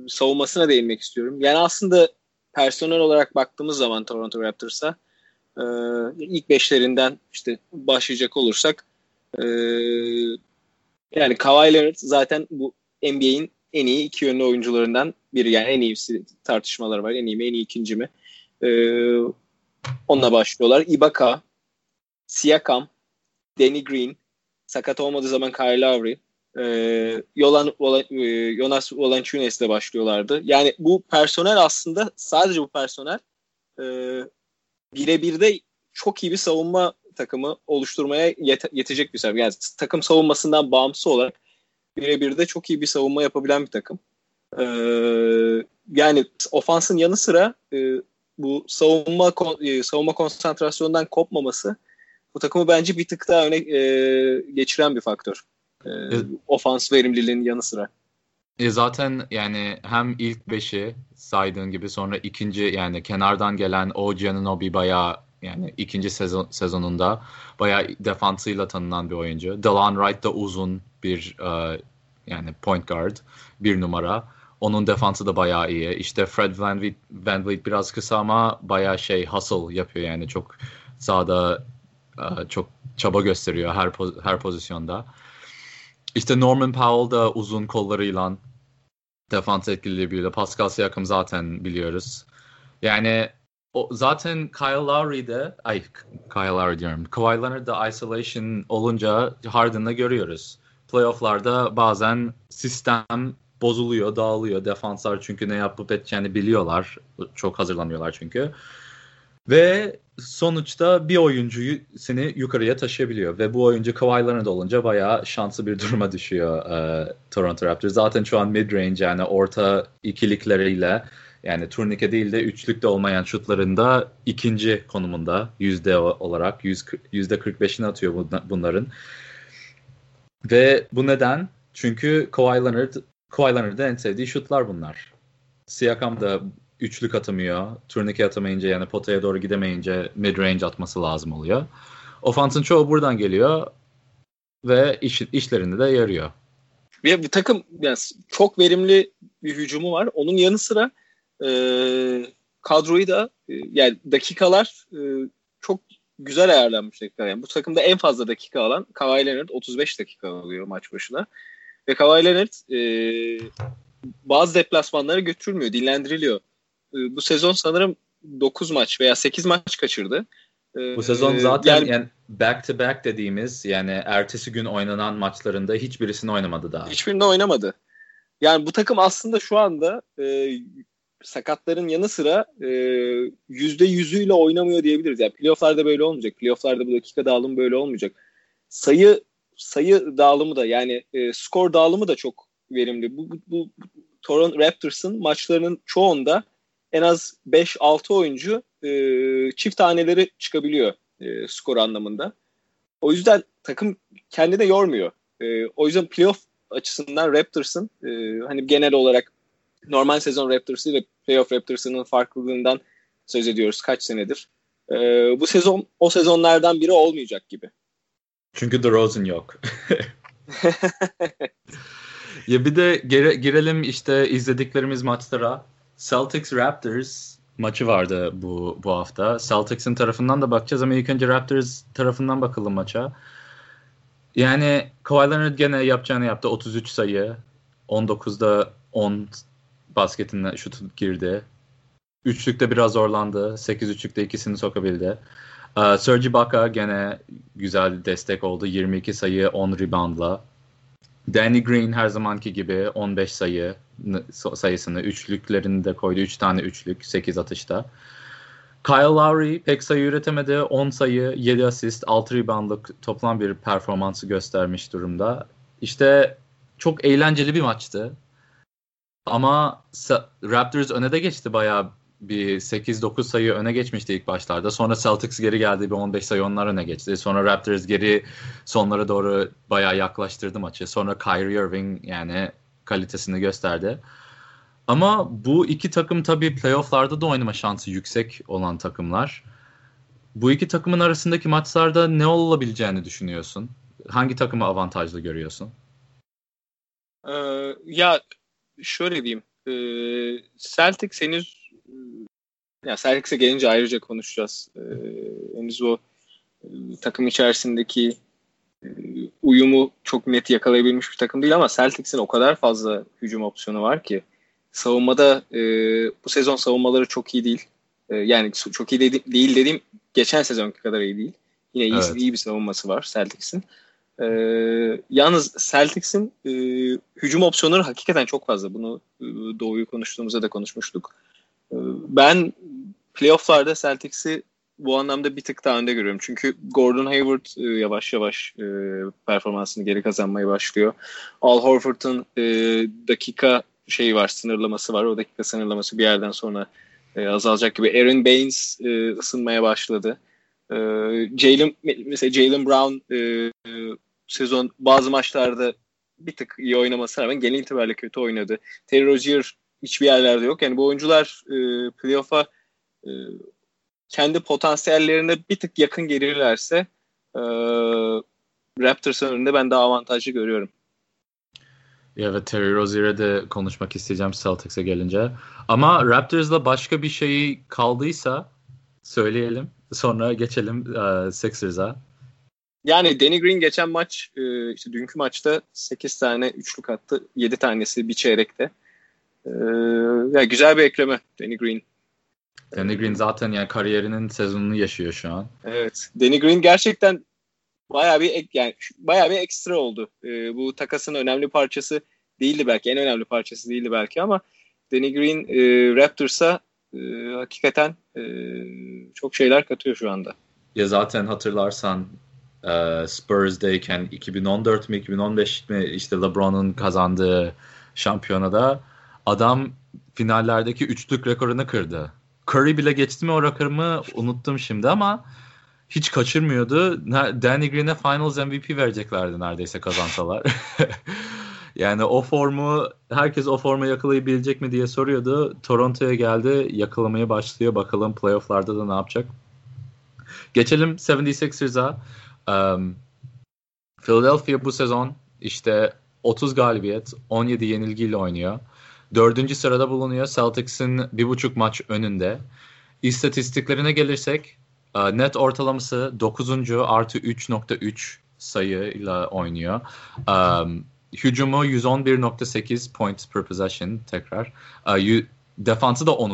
savunmasına değinmek istiyorum. Yani aslında personel olarak baktığımız zaman Toronto Raptors'a e, ilk beşlerinden işte başlayacak olursak e, yani Kawhi Leonard zaten bu NBA'in en iyi iki yönlü oyuncularından biri. Yani en iyisi tartışmaları var. En iyi mi, en iyi ikinci mi? E, onunla başlıyorlar. Ibaka, Siakam, Danny Green, sakat olmadığı zaman Kyle Lowry, e, Yolan, Yolan, e, Jonas Valanciunas ile başlıyorlardı. Yani bu personel aslında sadece bu personel e, birebir de çok iyi bir savunma takımı oluşturmaya yete- yetecek bir sebebi. Yani takım savunmasından bağımsız olarak birebir de çok iyi bir savunma yapabilen bir takım. Ee, yani ofansın yanı sıra e, bu savunma e, savunma konsantrasyonundan kopmaması bu takımı bence bir tık daha öne e, geçiren bir faktör. E, e, ofans verimliliğinin yanı sıra. E zaten yani hem ilk beşi saydığın gibi sonra ikinci yani kenardan gelen o Giannobi bayağı yani ikinci sezon, sezonunda bayağı defansıyla tanınan bir oyuncu. Delon Wright da uzun bir e, yani point guard bir numara. Onun defansı da bayağı iyi. İşte Fred Van Vliet, Van Vliet biraz kısa ama bayağı şey hustle yapıyor yani çok sahada e, çok çaba gösteriyor her her pozisyonda. İşte Norman Powell da uzun kollarıyla defans etkili Pascal Siakam zaten biliyoruz. Yani o, zaten Kyle Lowry'de ay Kyle Lowry diyorum. Kawhi Leonard'da isolation olunca Harden'da görüyoruz. Playoff'larda bazen sistem bozuluyor, dağılıyor. Defanslar çünkü ne yapıp edeceğini biliyorlar. Çok hazırlanıyorlar çünkü. Ve sonuçta bir oyuncuyu seni yukarıya taşıyabiliyor. Ve bu oyuncu Kawhi Leonard olunca bayağı şanslı bir duruma düşüyor e, Toronto Raptors. Zaten şu an mid-range yani orta ikilikleriyle yani turnike değil de üçlükte olmayan şutlarında ikinci konumunda yüzde olarak yüzde 45'ini atıyor bunların. Ve bu neden? Çünkü Kawhi Leonard, Kawhi Leonard'ın en sevdiği şutlar bunlar. Siakam da üçlük atamıyor. Turnike atamayınca yani potaya doğru gidemeyince mid range atması lazım oluyor. Ofansın çoğu buradan geliyor ve iş, işlerinde de yarıyor. Ve bu takım yani çok verimli bir hücumu var. Onun yanı sıra e, kadroyu da e, yani dakikalar e, çok güzel ayarlanmış dakikalar. Yani bu takımda en fazla dakika alan Kawhi Leonard 35 dakika alıyor maç başına. Ve Kawhi Leonard e, bazı deplasmanlara götürülmüyor, dinlendiriliyor. E, bu sezon sanırım 9 maç veya 8 maç kaçırdı. E, bu sezon zaten yani, yani back to back dediğimiz yani ertesi gün oynanan maçlarında hiçbirisini oynamadı daha. Hiçbirinde oynamadı. Yani bu takım aslında şu anda e, sakatların yanı sıra e, yüzde yüzüyle oynamıyor diyebiliriz. Yani playofflarda böyle olmayacak. Playofflarda bu dakika dağılımı böyle olmayacak. Sayı sayı dağılımı da yani e, skor dağılımı da çok verimli. Bu, bu, bu Toronto Raptors'ın maçlarının çoğunda en az 5-6 oyuncu e, çift taneleri çıkabiliyor e, skor anlamında. O yüzden takım kendini yormuyor. E, o yüzden playoff açısından Raptors'ın e, hani genel olarak normal sezon Raptors'ı ile playoff Raptors'ının farklılığından söz ediyoruz kaç senedir. E, bu sezon o sezonlardan biri olmayacak gibi. Çünkü DeRozan yok. ya bir de gire, girelim işte izlediklerimiz maçlara. Celtics Raptors maçı vardı bu bu hafta. Celtics'in tarafından da bakacağız ama ilk önce Raptors tarafından bakalım maça. Yani Kawhi Leonard gene yapacağını yaptı. 33 sayı. 19'da 10 basketine şutu girdi. Üçlükte biraz zorlandı. 8 üçlükte ikisini sokabildi. Uh, Serge Ibaka gene güzel destek oldu. 22 sayı 10 reboundla. Danny Green her zamanki gibi 15 sayı sayısını üçlüklerini de koydu. 3 tane üçlük 8 atışta. Kyle Lowry pek sayı üretemedi. 10 sayı, 7 asist, 6 reboundlık toplam bir performansı göstermiş durumda. İşte çok eğlenceli bir maçtı. Ama Raptors öne de geçti bayağı bir 8-9 sayı öne geçmişti ilk başlarda. Sonra Celtics geri geldi bir 15 sayı onlar öne geçti. Sonra Raptors geri sonlara doğru bayağı yaklaştırdı maçı. Sonra Kyrie Irving yani kalitesini gösterdi. Ama bu iki takım tabii playofflarda da oynama şansı yüksek olan takımlar. Bu iki takımın arasındaki maçlarda ne olabileceğini düşünüyorsun? Hangi takımı avantajlı görüyorsun? Ee, ya şöyle diyeyim. Ee, Celtics henüz ya Celtics'e gelince ayrıca konuşacağız. Ee, henüz o e, takım içerisindeki e, uyumu çok net yakalayabilmiş bir takım değil ama Celtics'in o kadar fazla hücum opsiyonu var ki savunmada e, bu sezon savunmaları çok iyi değil. E, yani çok iyi de, değil dediğim geçen sezonki kadar iyi değil. Yine iyi, evet. iyi bir savunması var Celtics'in. E, yalnız Celtics'in e, hücum opsiyonları hakikaten çok fazla. Bunu e, Doğu'yu konuştuğumuzda da konuşmuştuk. Ben playofflarda Celtics'i bu anlamda bir tık daha önde görüyorum. Çünkü Gordon Hayward e, yavaş yavaş e, performansını geri kazanmaya başlıyor. Al Horford'un e, dakika şeyi var, sınırlaması var. O dakika sınırlaması bir yerden sonra azalacak gibi. Aaron Baines ısınmaya başladı. Jalen mesela Jalen Brown sezon bazı maçlarda bir tık iyi oynamasına rağmen genel itibariyle kötü oynadı. Terry Rozier hiçbir yerlerde yok. Yani bu oyuncular e, playoff'a e, kendi potansiyellerine bir tık yakın gelirlerse e, Raptors'ın önünde ben daha avantajlı görüyorum. Evet Terry Rozier'e de konuşmak isteyeceğim Celtics'e gelince. Ama Raptors'la başka bir şey kaldıysa söyleyelim. Sonra geçelim uh, Sixers'a. Yani Danny Green geçen maç e, işte dünkü maçta 8 tane üçlük attı. 7 tanesi bir çeyrekte. E, yani güzel bir ekleme Danny Green. Danny Green zaten yani kariyerinin sezonunu yaşıyor şu an. Evet. Danny Green gerçekten bayağı bir yani bayağı bir ekstra oldu. E, bu takasın önemli parçası değildi belki. En önemli parçası değildi belki ama Danny Green e, Raptors'a e, hakikaten e, çok şeyler katıyor şu anda. Ya zaten hatırlarsan e, Spurs'dayken 2014 mi 2015 mi işte LeBron'un kazandığı şampiyonada adam finallerdeki üçlük rekorunu kırdı. Curry bile geçti mi o rakamı unuttum şimdi ama hiç kaçırmıyordu. Danny Green'e Finals MVP vereceklerdi neredeyse kazansalar. yani o formu herkes o formu yakalayabilecek mi diye soruyordu. Toronto'ya geldi yakalamaya başlıyor. Bakalım playofflarda da ne yapacak. Geçelim 76ers'a. Um, Philadelphia bu sezon işte 30 galibiyet, 17 yenilgiyle oynuyor. Dördüncü sırada bulunuyor. Celtics'in bir buçuk maç önünde. İstatistiklerine gelirsek ee, net ortalaması 9. artı 3.3 sayıyla oynuyor. Um, hücumu 111.8 points per possession tekrar. Uh, defansı da 10.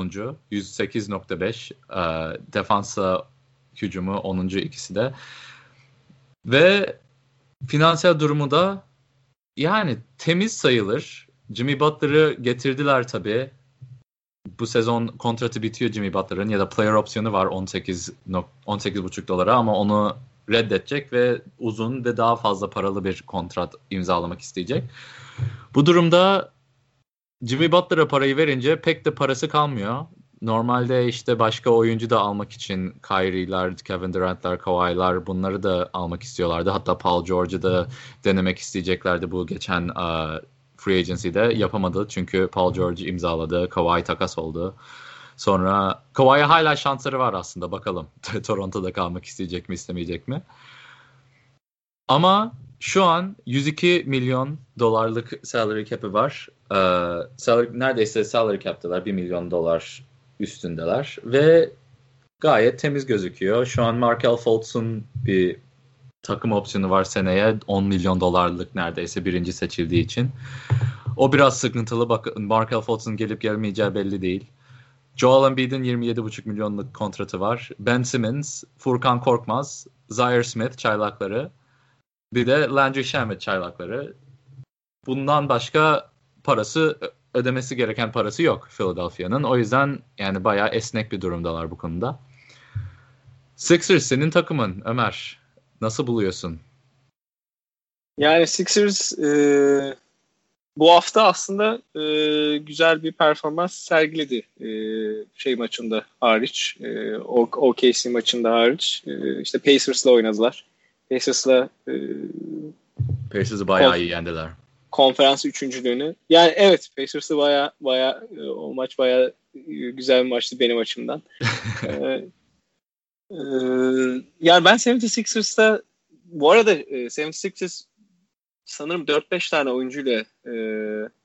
108.5. Uh, defansa hücumu 10. ikisi de. Ve finansal durumu da yani temiz sayılır. Jimmy Butler'ı getirdiler tabii bu sezon kontratı bitiyor Jimmy Butler'ın ya da player opsiyonu var 18 18,5 dolara ama onu reddedecek ve uzun ve daha fazla paralı bir kontrat imzalamak isteyecek. Bu durumda Jimmy Butler'a parayı verince pek de parası kalmıyor. Normalde işte başka oyuncu da almak için Kyrie'ler, Kevin Durant'lar, Kawhi'lar bunları da almak istiyorlardı. Hatta Paul George'u da denemek isteyeceklerdi bu geçen uh, free agency'de yapamadı. Çünkü Paul George imzaladı. Kawhi takas oldu. Sonra Kawhi'ye hala şansları var aslında bakalım. Toronto'da kalmak isteyecek mi istemeyecek mi? Ama şu an 102 milyon dolarlık salary cap'i var. Ee, salary, neredeyse salary cap'teler 1 milyon dolar üstündeler ve gayet temiz gözüküyor. Şu an Markel Fultz'un bir takım opsiyonu var seneye 10 milyon dolarlık neredeyse birinci seçildiği için. O biraz sıkıntılı. Bak Markel Fultz'un gelip gelmeyeceği belli değil. Joel Embiid'in 27,5 milyonluk kontratı var. Ben Simmons, Furkan Korkmaz, Zaire Smith çaylakları. Bir de Landry Shamet çaylakları. Bundan başka parası ödemesi gereken parası yok Philadelphia'nın. O yüzden yani bayağı esnek bir durumdalar bu konuda. Sixers senin takımın Ömer. Nasıl buluyorsun? Yani Sixers e, bu hafta aslında e, güzel bir performans sergiledi e, şey maçında hariç. E, OKC maçında hariç. E, işte Pacers'la oynadılar. Pacers'la e, Pacers'ı bayağı iyi yendiler. Konferans üçüncülüğünü. Yani evet Pacers'ı bayağı bayağı e, o maç bayağı güzel bir maçtı benim açımdan. e, e, yani ben 76ers'ta bu arada e, 76ers sanırım 4-5 tane oyuncuyla e,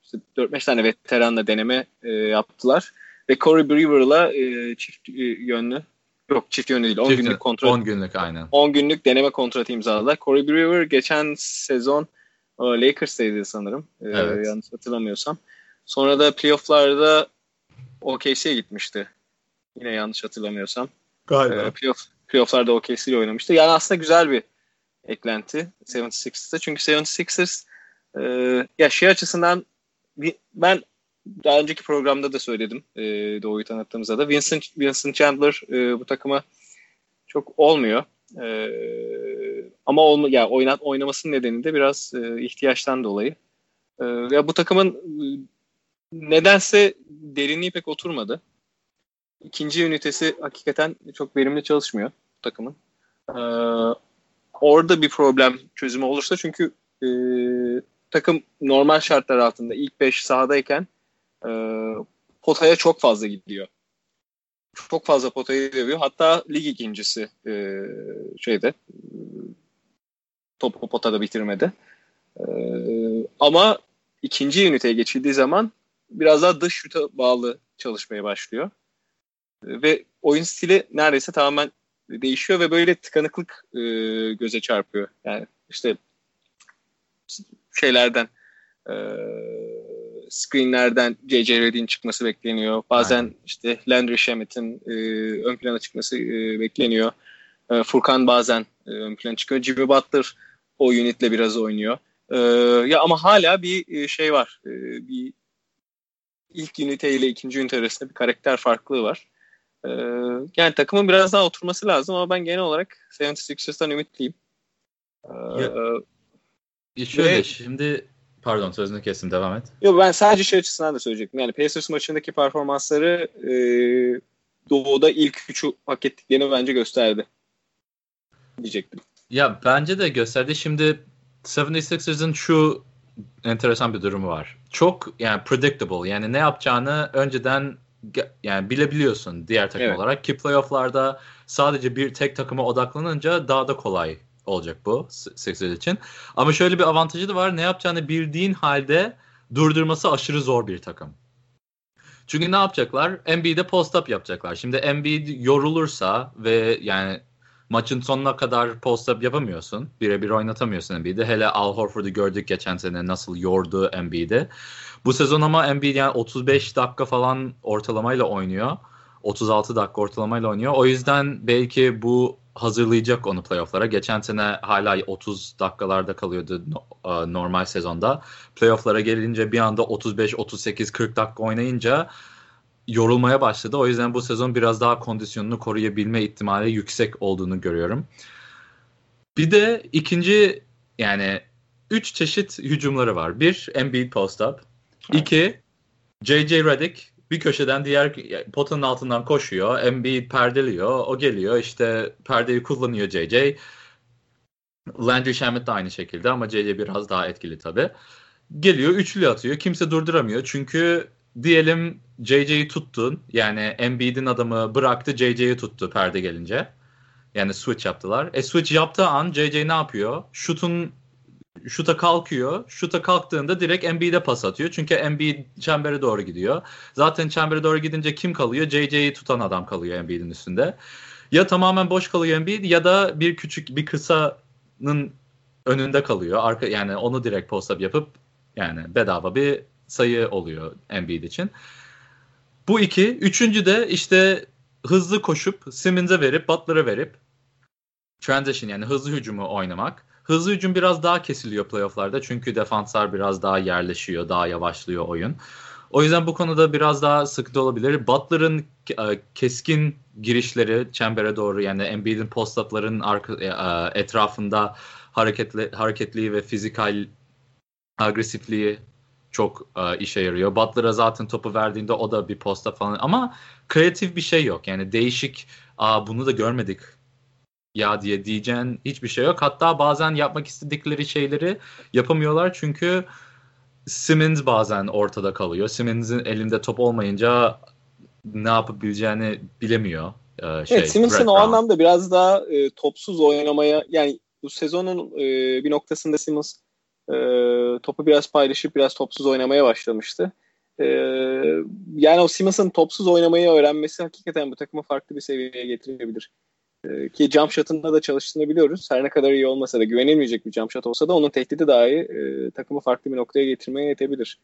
işte 4-5 tane veteranla deneme e, yaptılar. Ve Corey Brewer'la e, çift e, yönlü yok çift yönlü değil 10 çift günlük kontrat 10 günlük aynen. 10 günlük deneme kontratı imzaladılar. Corey Brewer geçen sezon Lakers'taydı sanırım. E, evet. yanlış hatırlamıyorsam. Sonra da playoff'larda OKC'ye gitmişti. Yine yanlış hatırlamıyorsam. Galiba. E, playoff, playoff'larda OKC ile oynamıştı. Yani aslında güzel bir eklenti 76ers'ta. Çünkü 76ers e, ya şey açısından ben daha önceki programda da söyledim e, Doğu'yu tanıttığımızda da Vincent, Vincent Chandler e, bu takıma çok olmuyor. E, ama olma, ya oynat, oynamasının nedeni de biraz e, ihtiyaçtan dolayı. E, ya bu takımın e, nedense derinliği pek oturmadı. İkinci ünitesi hakikaten çok verimli çalışmıyor takımın. E, orada bir problem çözümü olursa çünkü e, takım normal şartlar altında ilk 5 sahadayken e, potaya çok fazla gidiyor. Çok fazla potayı dövüyor. Hatta lig ikincisi e, şeyde topu potada bitirmedi. E, ama ikinci üniteye geçildiği zaman biraz daha dış şuta bağlı çalışmaya başlıyor. Ve oyun stili neredeyse tamamen değişiyor ve böyle tıkanıklık e, göze çarpıyor. Yani işte şeylerden e, screenlerden J.J. Redick'in çıkması bekleniyor. Bazen Aynen. işte Landry Shamet'in e, ön plana çıkması e, bekleniyor. E, Furkan bazen e, ön plana çıkıyor. Jimmy Butler o unitle biraz oynuyor. E, ya ama hala bir e, şey var. E, bir ilk ünite ile ikinci ünite arasında bir karakter farklılığı var. Ee, yani takımın biraz daha oturması lazım ama ben genel olarak 76ers'tan ümitliyim. Ee, ya, şöyle ve, şimdi pardon sözünü kestim devam et. Yok ben sadece şey açısından da söyleyecektim. Yani Pacers maçındaki performansları e, Doğu'da ilk üçü hak ettiklerini bence gösterdi. Diyecektim. Ya bence de gösterdi. Şimdi 76ers'ın şu enteresan bir durumu var. Çok yani predictable. Yani ne yapacağını önceden yani bilebiliyorsun diğer takım evet. olarak ki playofflarda sadece bir tek takıma odaklanınca daha da kolay olacak bu Sixers için. Ama şöyle bir avantajı da var. Ne yapacağını bildiğin halde durdurması aşırı zor bir takım. Çünkü ne yapacaklar? Embiid'e post-up yapacaklar. Şimdi Embiid yorulursa ve yani maçın sonuna kadar post-up yapamıyorsun. Birebir oynatamıyorsun Embiid'i. Hele Al Horford'u gördük geçen sene nasıl yordu Embiid'i. Bu sezon ama Embiid yani 35 dakika falan ortalamayla oynuyor. 36 dakika ortalamayla oynuyor. O yüzden belki bu hazırlayacak onu playofflara. Geçen sene hala 30 dakikalarda kalıyordu normal sezonda. Playofflara gelince bir anda 35, 38, 40 dakika oynayınca yorulmaya başladı. O yüzden bu sezon biraz daha kondisyonunu koruyabilme ihtimali yüksek olduğunu görüyorum. Bir de ikinci yani üç çeşit hücumları var. Bir Embiid post-up. İki J.J. Redick bir köşeden diğer potanın altından koşuyor. Embiid perdeliyor. O geliyor işte perdeyi kullanıyor J.J. Landry Shamet de aynı şekilde ama J.J. biraz daha etkili tabii. Geliyor üçlü atıyor. Kimse durduramıyor. Çünkü diyelim JJ'yi tuttun. Yani Embiid'in adamı bıraktı JJ'yi tuttu perde gelince. Yani switch yaptılar. E switch yaptığı an JJ ne yapıyor? Şutun şuta kalkıyor. Şuta kalktığında direkt Embiid'e pas atıyor. Çünkü Embiid çembere doğru gidiyor. Zaten çembere doğru gidince kim kalıyor? JJ'yi tutan adam kalıyor Embiid'in üstünde. Ya tamamen boş kalıyor Embiid ya da bir küçük bir kısanın önünde kalıyor. Arka yani onu direkt post up yapıp yani bedava bir sayı oluyor Embiid için. Bu iki. Üçüncü de işte hızlı koşup Simmons'e verip Butler'a verip transition yani hızlı hücumu oynamak. Hızlı hücum biraz daha kesiliyor playofflarda çünkü defanslar biraz daha yerleşiyor, daha yavaşlıyor oyun. O yüzden bu konuda biraz daha sıkıntı olabilir. Butler'ın e, keskin girişleri çembere doğru yani Embiid'in post-up'ların e, e, etrafında hareketli hareketliği ve fizikal agresifliği çok işe yarıyor. Butler'a zaten topu verdiğinde o da bir posta falan ama kreatif bir şey yok. Yani değişik Aa, bunu da görmedik ya diye diyeceğin hiçbir şey yok. Hatta bazen yapmak istedikleri şeyleri yapamıyorlar çünkü Simmons bazen ortada kalıyor. Simmons'in elinde top olmayınca ne yapabileceğini bilemiyor. Ee, şey, evet Simmons'ın o anlamda biraz daha e, topsuz oynamaya yani bu sezonun e, bir noktasında Simmons e, topu biraz paylaşıp biraz topsuz oynamaya başlamıştı. E, yani o Simmons'ın topsuz oynamayı öğrenmesi hakikaten bu takımı farklı bir seviyeye getirebilir. E, ki jump shot'ında da çalıştığını biliyoruz. Her ne kadar iyi olmasa da güvenilmeyecek bir jump shot olsa da onun tehdidi dahi e, takımı farklı bir noktaya getirmeye yetebilir.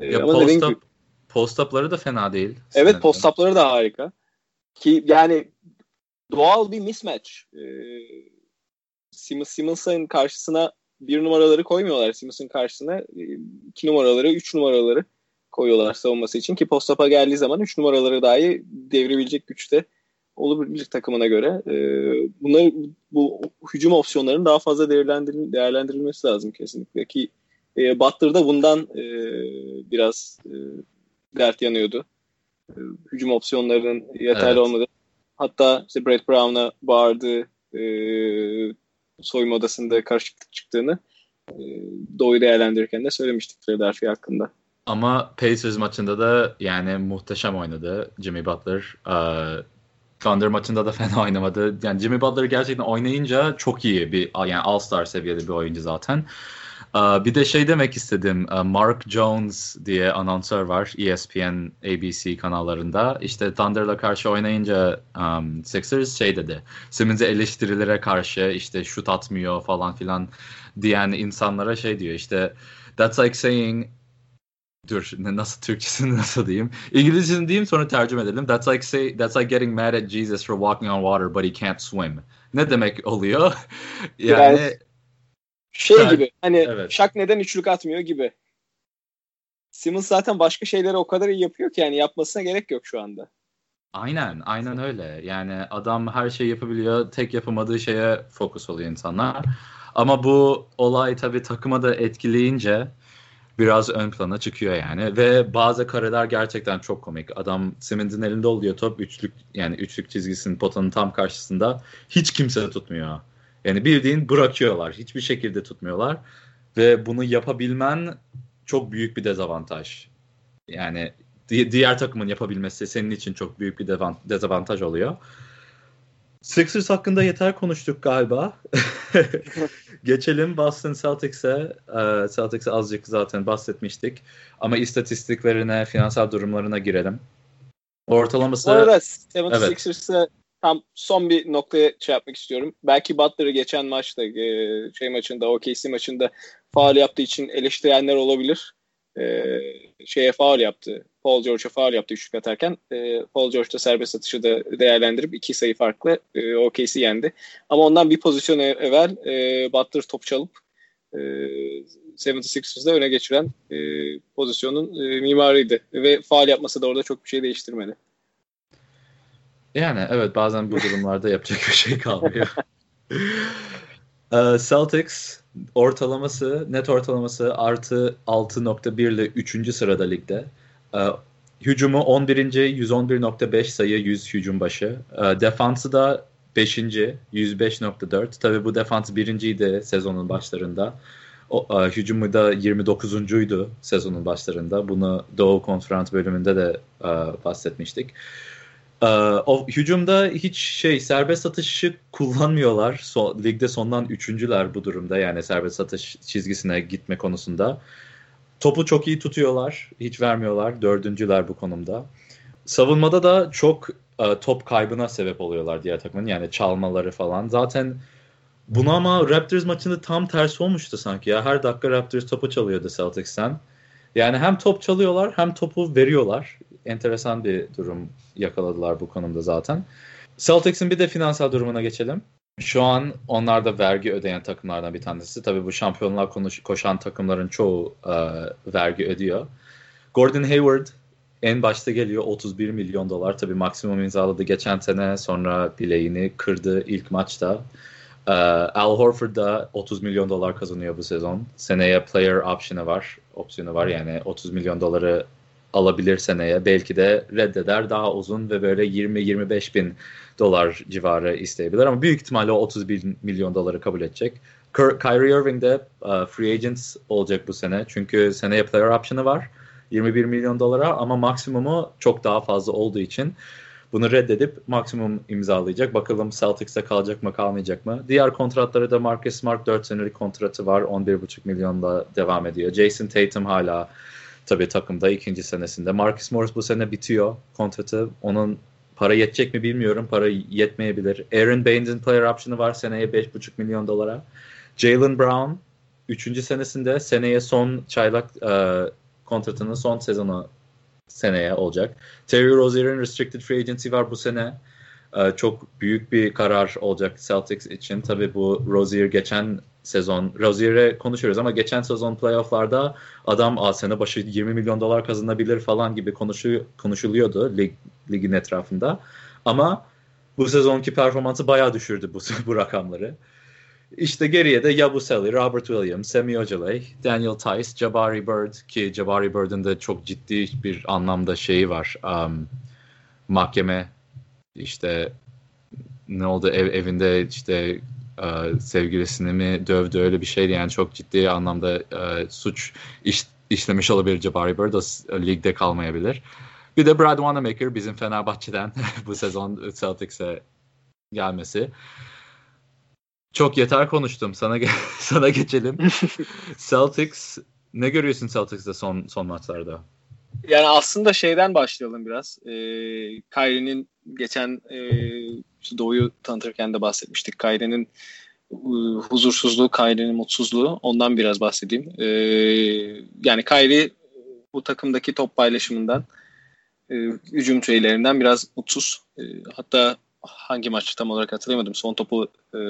E, ya ama post, up, post up'ları da fena değil. Evet post up'ları da harika. Ki yani doğal bir mismatch. E, Simmons, Simmons'ın karşısına bir numaraları koymuyorlar Simmons'ın karşısına. E, iki numaraları, üç numaraları koyuyorlar savunması için ki postapa geldiği zaman üç numaraları dahi devirebilecek güçte olabilir takımına göre. E, bunları bu hücum opsiyonlarının daha fazla değerlendiril değerlendirilmesi lazım kesinlikle ki e, Butler'da bundan e, biraz e, dert yanıyordu. E, hücum opsiyonlarının yeterli evet. olmadı. Hatta işte Brett Brown'a bağırdı e, soyunma odasında karışıklık çıktığını e, Doğu'yu değerlendirirken de söylemiştik Philadelphia hakkında. Ama Pacers maçında da yani muhteşem oynadı Jimmy Butler. Ee, Thunder maçında da fena oynamadı. Yani Jimmy Butler gerçekten oynayınca çok iyi bir yani All-Star seviyede bir oyuncu zaten. Bir de şey demek istedim. Mark Jones diye anonsör var ESPN, ABC kanallarında. İşte Thunder'la karşı oynayınca um, Sixers şey dedi. Simmons'e eleştirilere karşı işte şut atmıyor falan filan diyen insanlara şey diyor. İşte that's like saying dur nasıl Türkçesini nasıl diyeyim? İngilizcesini diyeyim sonra tercüme edelim. That's like say that's like getting mad at Jesus for walking on water but he can't swim. Ne demek oluyor? yani Biraz şey gibi hani evet. Şak neden üçlük atmıyor gibi. Simmons zaten başka şeyleri o kadar iyi yapıyor ki yani yapmasına gerek yok şu anda. Aynen, aynen öyle. Yani adam her şeyi yapabiliyor. Tek yapamadığı şeye fokus oluyor insanlar. Ama bu olay tabii takıma da etkileyince biraz ön plana çıkıyor yani. Ve bazı kareler gerçekten çok komik. Adam Simmons'in elinde oluyor top üçlük yani üçlük çizgisinin potanın tam karşısında hiç kimse tutmuyor. Yani bildiğin bırakıyorlar. Hiçbir şekilde tutmuyorlar. Ve bunu yapabilmen çok büyük bir dezavantaj. Yani diğer takımın yapabilmesi senin için çok büyük bir dezavantaj oluyor. Sixers hakkında yeter konuştuk galiba. Geçelim Boston Celtics'e. Ee, Celtics'e azıcık zaten bahsetmiştik. Ama istatistiklerine, finansal durumlarına girelim. Ortalaması... Bu arada 76ers'e evet. tam son bir noktaya şey yapmak istiyorum. Belki Butler'ı geçen maçta, e, şey maçında, OKC maçında faal yaptığı için eleştirenler olabilir. E, şeye faal yaptı. Paul George'a faal yaptı üçlük atarken. E, Paul George da serbest atışı da değerlendirip iki sayı farklı e, OKC yendi. Ama ondan bir pozisyon e, evvel e, Butler top çalıp e, 76ers'da öne geçiren e, pozisyonun e, mimarıydı. Ve faal yapması da orada çok bir şey değiştirmedi. Yani evet bazen bu durumlarda yapacak bir şey kalmıyor. uh, Celtics ortalaması, net ortalaması artı 6.1 ile 3. sırada ligde. E, hücumu 11. 111.5 sayı 100 hücum başı. E, defansı da 5. 105.4. Tabi bu defans birinciydi sezonun başlarında. O, e, hücumu da 29'uncuydu sezonun başlarında. Bunu Doğu Konferans bölümünde de e, bahsetmiştik. E, o hücumda hiç şey serbest atışı kullanmıyorlar. So, ligde sondan üçüncüler bu durumda. Yani serbest atış çizgisine gitme konusunda. Topu çok iyi tutuyorlar. Hiç vermiyorlar. Dördüncüler bu konumda. Savunmada da çok e, top kaybına sebep oluyorlar diğer takımın. Yani çalmaları falan. Zaten bunu ama Raptors maçında tam tersi olmuştu sanki ya. Her dakika Raptors topu çalıyordu Celtics'ten. Yani hem top çalıyorlar hem topu veriyorlar. Enteresan bir durum yakaladılar bu konumda zaten. Celtics'in bir de finansal durumuna geçelim. Şu an onlar da vergi ödeyen takımlardan bir tanesi. Tabii bu şampiyonlar konuş, koşan takımların çoğu e, vergi ödüyor. Gordon Hayward en başta geliyor 31 milyon dolar. Tabii maksimum imzaladı geçen sene sonra bileğini kırdı ilk maçta. Ee, Al Horford da 30 milyon dolar kazanıyor bu sezon. Seneye player option'ı var. Opsiyonu var yani 30 milyon doları alabilir seneye. Belki de reddeder daha uzun ve böyle 20-25 bin dolar civarı isteyebilir. Ama büyük ihtimalle o 31 milyon doları kabul edecek. Kyrie Irving de uh, free agents olacak bu sene. Çünkü seneye player option'ı var. 21 milyon dolara ama maksimumu çok daha fazla olduğu için bunu reddedip maksimum imzalayacak. Bakalım Celtics'te kalacak mı kalmayacak mı? Diğer kontratları da Marcus Smart 4 senelik kontratı var. 11,5 milyonla devam ediyor. Jason Tatum hala tabii takımda ikinci senesinde. Marcus Morris bu sene bitiyor kontratı. Onun para yetecek mi bilmiyorum. Para yetmeyebilir. Aaron Baines'in player option'ı var seneye 5,5 milyon dolara. Jalen Brown 3. senesinde seneye son çaylak e, kontratının son sezonu seneye olacak. Terry Rozier'in restricted free agency var bu sene. Ee, çok büyük bir karar olacak Celtics için. Tabii bu Rozier geçen sezon, Rozier'e konuşuyoruz ama geçen sezon playofflarda adam a sene başı 20 milyon dolar kazanabilir falan gibi konuşu, konuşuluyordu lig, ligin etrafında. Ama bu sezonki performansı bayağı düşürdü bu, bu rakamları. İşte geriye de Yabusele, Robert Williams, Semi Ojeley, Daniel Tice, Jabari Bird ki Jabari Bird'ın da çok ciddi bir anlamda şeyi var. Um, mahkeme işte ne oldu ev, evinde işte uh, sevgilisini mi dövdü öyle bir şeydi yani çok ciddi anlamda uh, suç iş, işlemiş olabilir Jabari Bird o ligde kalmayabilir. Bir de Brad Wanamaker bizim Fenerbahçe'den bu sezon Celtics'e gelmesi. Çok yeter konuştum. Sana ge sana geçelim. Celtics ne görüyorsun Celtics'te son son maçlarda? Yani aslında şeyden başlayalım biraz. Ee, Kyrie'nin geçen e, Doğu'yu tanıtırken de bahsetmiştik. Kyrie'nin e, huzursuzluğu, Kyrie'nin mutsuzluğu. Ondan biraz bahsedeyim. Ee, yani Kyrie bu takımdaki top paylaşımından e, hücum şeylerinden biraz mutsuz. E, hatta hangi maçı tam olarak hatırlayamadım. Son topu e,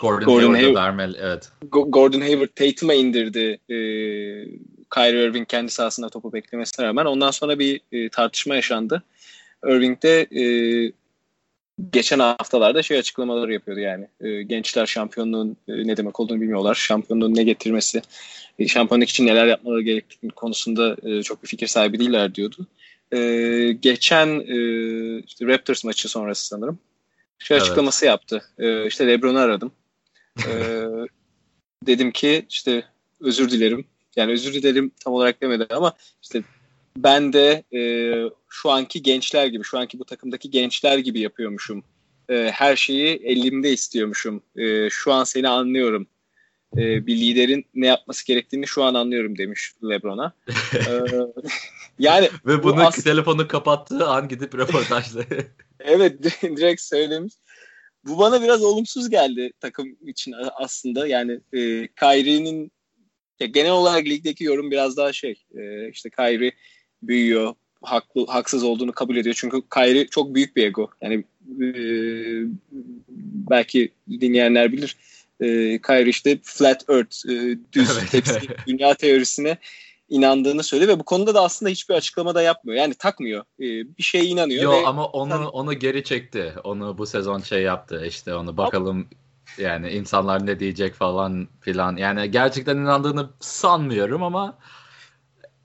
Gordon, Gordon Hayward vermeli, evet. Gordon Hayward Tatum'a indirdi. E, Kyrie Irving kendi sahasında topu beklemesine rağmen. Ondan sonra bir e, tartışma yaşandı. Irving de e, geçen haftalarda şey açıklamaları yapıyordu yani. E, gençler şampiyonluğun e, ne demek olduğunu bilmiyorlar. Şampiyonluğun ne getirmesi, e, şampiyonluk için neler yapmaları gerektiği konusunda e, çok bir fikir sahibi değiller diyordu e, geçen e, işte Raptors maçı sonrası sanırım şey evet. açıklaması yaptı. E, işte LeBron'u aradım. E, dedim ki işte özür dilerim. Yani özür dilerim tam olarak demedi ama işte ben de e, şu anki gençler gibi, şu anki bu takımdaki gençler gibi yapıyormuşum. E, her şeyi elimde istiyormuşum. E, şu an seni anlıyorum e, bir liderin ne yapması gerektiğini şu an anlıyorum demiş LeBron'a. ee, yani ve bunu as- telefonu kapattığı an gidip röportajla. evet direkt söylemiş. Bu bana biraz olumsuz geldi takım için aslında. Yani e, Kyrie'nin genel olarak ligdeki yorum biraz daha şey. E, işte Kyrie büyüyor, haklı haksız olduğunu kabul ediyor. Çünkü Kyrie çok büyük bir ego. Yani e, belki dinleyenler bilir e, Kyrie işte flat earth, e, düz tepsi dünya teorisine inandığını söylüyor ve bu konuda da aslında hiçbir açıklama da yapmıyor. Yani takmıyor. E, bir şeye inanıyor. Yo ama onu sen... onu geri çekti. Onu bu sezon şey yaptı. İşte onu bakalım yani insanlar ne diyecek falan filan. Yani gerçekten inandığını sanmıyorum ama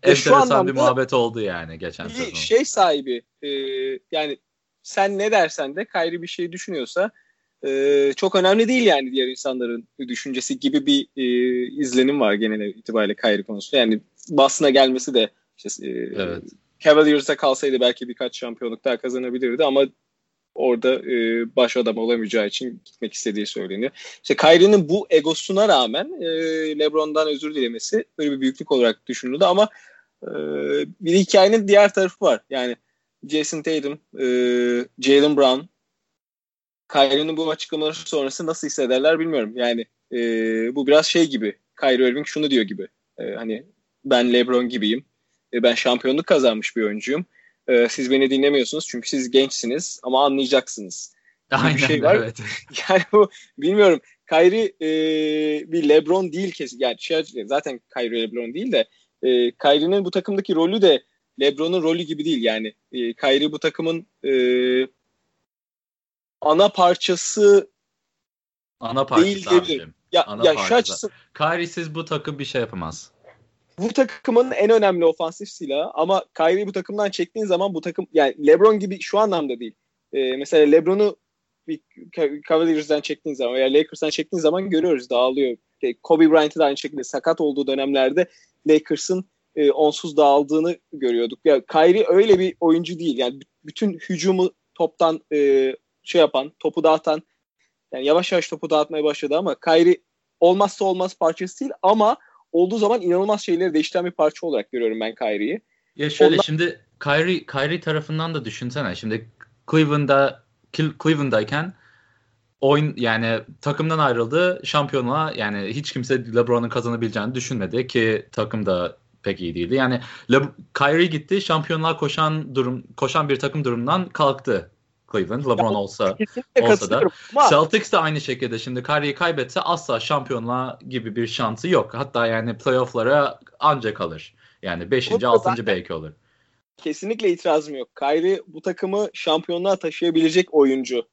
e, enteresan bir muhabbet oldu yani geçen sezon. Şey sahibi e, yani sen ne dersen de Kyrie bir şey düşünüyorsa e, çok önemli değil yani diğer insanların düşüncesi gibi bir e, izlenim var genel itibariyle Kyrie konusunda. Yani Boston'a gelmesi de işte, e, evet. Cavaliers'a kalsaydı belki birkaç şampiyonluk daha kazanabilirdi ama orada e, baş adam olamayacağı için gitmek istediği söyleniyor. İşte Kyrie'nin bu egosuna rağmen e, LeBron'dan özür dilemesi böyle bir büyüklük olarak düşünüldü ama e, bir hikayenin diğer tarafı var. Yani Jason Tatum, e, Jalen Brown, Kyrie'nin bu açıklamaları sonrası nasıl hissederler bilmiyorum. Yani e, bu biraz şey gibi. Kyrie Irving şunu diyor gibi. E, hani ben LeBron gibiyim. E, ben şampiyonluk kazanmış bir oyuncuyum. E, siz beni dinlemiyorsunuz çünkü siz gençsiniz ama anlayacaksınız. Aynen bir şey var. evet. Yani bu bilmiyorum. Kyrie e, bir LeBron değil kesin. Yani şey, zaten Kyrie LeBron değil de e, Kyrie'nin bu takımdaki rolü de LeBron'un rolü gibi değil. Yani e, Kyrie bu takımın e, ana parçası ana parçası değil diyebilirim. Ya, ana ya parçası. şu açısı Kyrie'siz bu takım bir şey yapamaz. Bu takımın en önemli ofansif silahı ama Kyrie'yi bu takımdan çektiğin zaman bu takım yani LeBron gibi şu anlamda değil. Ee, mesela LeBron'u bir Cavaliers'den çektiğin zaman veya Lakers'dan çektiğin zaman görüyoruz dağılıyor. Kobe Bryant'ı da aynı şekilde sakat olduğu dönemlerde Lakers'ın e, onsuz dağıldığını görüyorduk. Ya Kyrie öyle bir oyuncu değil. Yani bütün hücumu toptan e, şey yapan, topu dağıtan yani yavaş yavaş topu dağıtmaya başladı ama Kyrie olmazsa olmaz parçası değil ama olduğu zaman inanılmaz şeyleri değiştiren bir parça olarak görüyorum ben Kyrie'yi. Ya şöyle Ondan... şimdi Kyrie, Kyrie tarafından da düşünsene. Şimdi Cleveland'da Cleveland'dayken oyun yani takımdan ayrıldı şampiyonluğa yani hiç kimse LeBron'un kazanabileceğini düşünmedi ki takım da pek iyi değildi. Yani Le Kyrie gitti şampiyonluğa koşan durum koşan bir takım durumdan kalktı. Cleveland. LeBron ya, olsa olsa da. Ama... Celtics de aynı şekilde şimdi Kyrie'yi kaybetse asla şampiyonluğa gibi bir şansı yok. Hatta yani playoff'lara ancak kalır. Yani 5. 6. belki olur. Kesinlikle itirazım yok. Kyrie bu takımı şampiyonluğa taşıyabilecek oyuncu.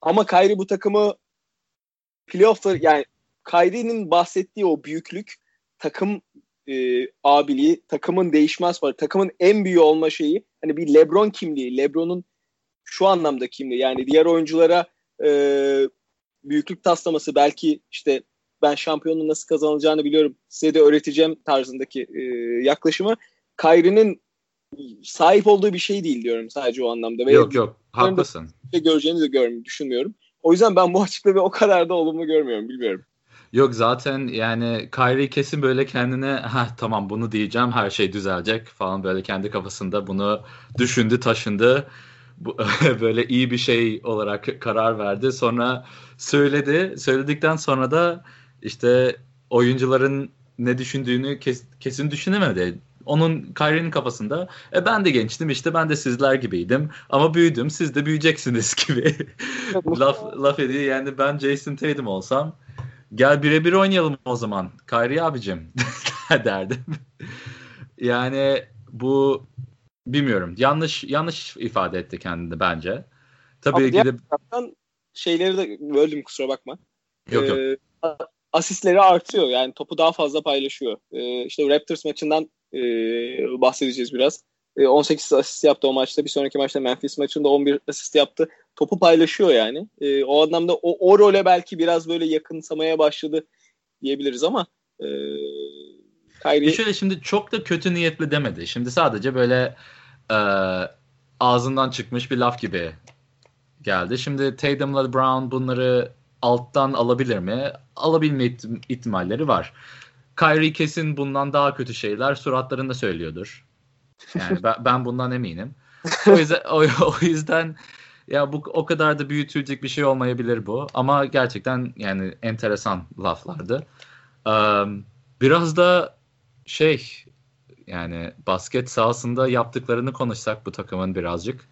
Ama Kyrie bu takımı playoff'lar yani Kyrie'nin bahsettiği o büyüklük takım e, abiliği, takımın değişmez var. Takımın en büyüğü olma şeyi hani bir LeBron kimliği, LeBron'un şu anlamda kimliği yani diğer oyunculara e, büyüklük taslaması belki işte ben şampiyonluğu nasıl kazanılacağını biliyorum size de öğreteceğim tarzındaki e, yaklaşımı Kyrie'nin sahip olduğu bir şey değil diyorum sadece o anlamda. Ve yok yok haklısın. De göreceğini de görmüyorum, düşünmüyorum. O yüzden ben bu açıklamayı o kadar da olumlu görmüyorum bilmiyorum. Yok zaten yani Kyrie kesin böyle kendine ha tamam bunu diyeceğim her şey düzelecek falan böyle kendi kafasında bunu düşündü taşındı bu, böyle iyi bir şey olarak karar verdi. Sonra söyledi. Söyledikten sonra da işte oyuncuların ne düşündüğünü kes, kesin düşünemedi. Onun Kyrie'nin kafasında e ben de gençtim işte ben de sizler gibiydim ama büyüdüm siz de büyüyeceksiniz gibi laf, laf ediyor. Yani ben Jason Tatum olsam gel birebir oynayalım o zaman Kyrie abicim derdim. yani bu bilmiyorum. Yanlış yanlış ifade etti kendini bence. Tabii ki de şeyleri de böldüm kusura bakma. Yok yok. Ee, asistleri artıyor. Yani topu daha fazla paylaşıyor. Ee, işte Raptors maçından e, bahsedeceğiz biraz. E, 18 asist yaptı o maçta. Bir sonraki maçta Memphis maçında 11 asist yaptı. Topu paylaşıyor yani. E, o anlamda o, o role belki biraz böyle yakınsamaya başladı diyebiliriz ama e, Kyrie... E şöyle şimdi çok da kötü niyetli demedi. Şimdi sadece böyle e, ağzından çıkmış bir laf gibi geldi. Şimdi Tatum'la Brown bunları alttan alabilir mi? Alabilme ihtimalleri var. Kyrie kesin bundan daha kötü şeyler suratlarında söylüyordur. Yani ben, ben bundan eminim. O yüzden o, o yüzden ya bu o kadar da büyütülecek bir şey olmayabilir bu. Ama gerçekten yani enteresan laflardı. Um, biraz da şey yani basket sahasında yaptıklarını konuşsak bu takımın birazcık.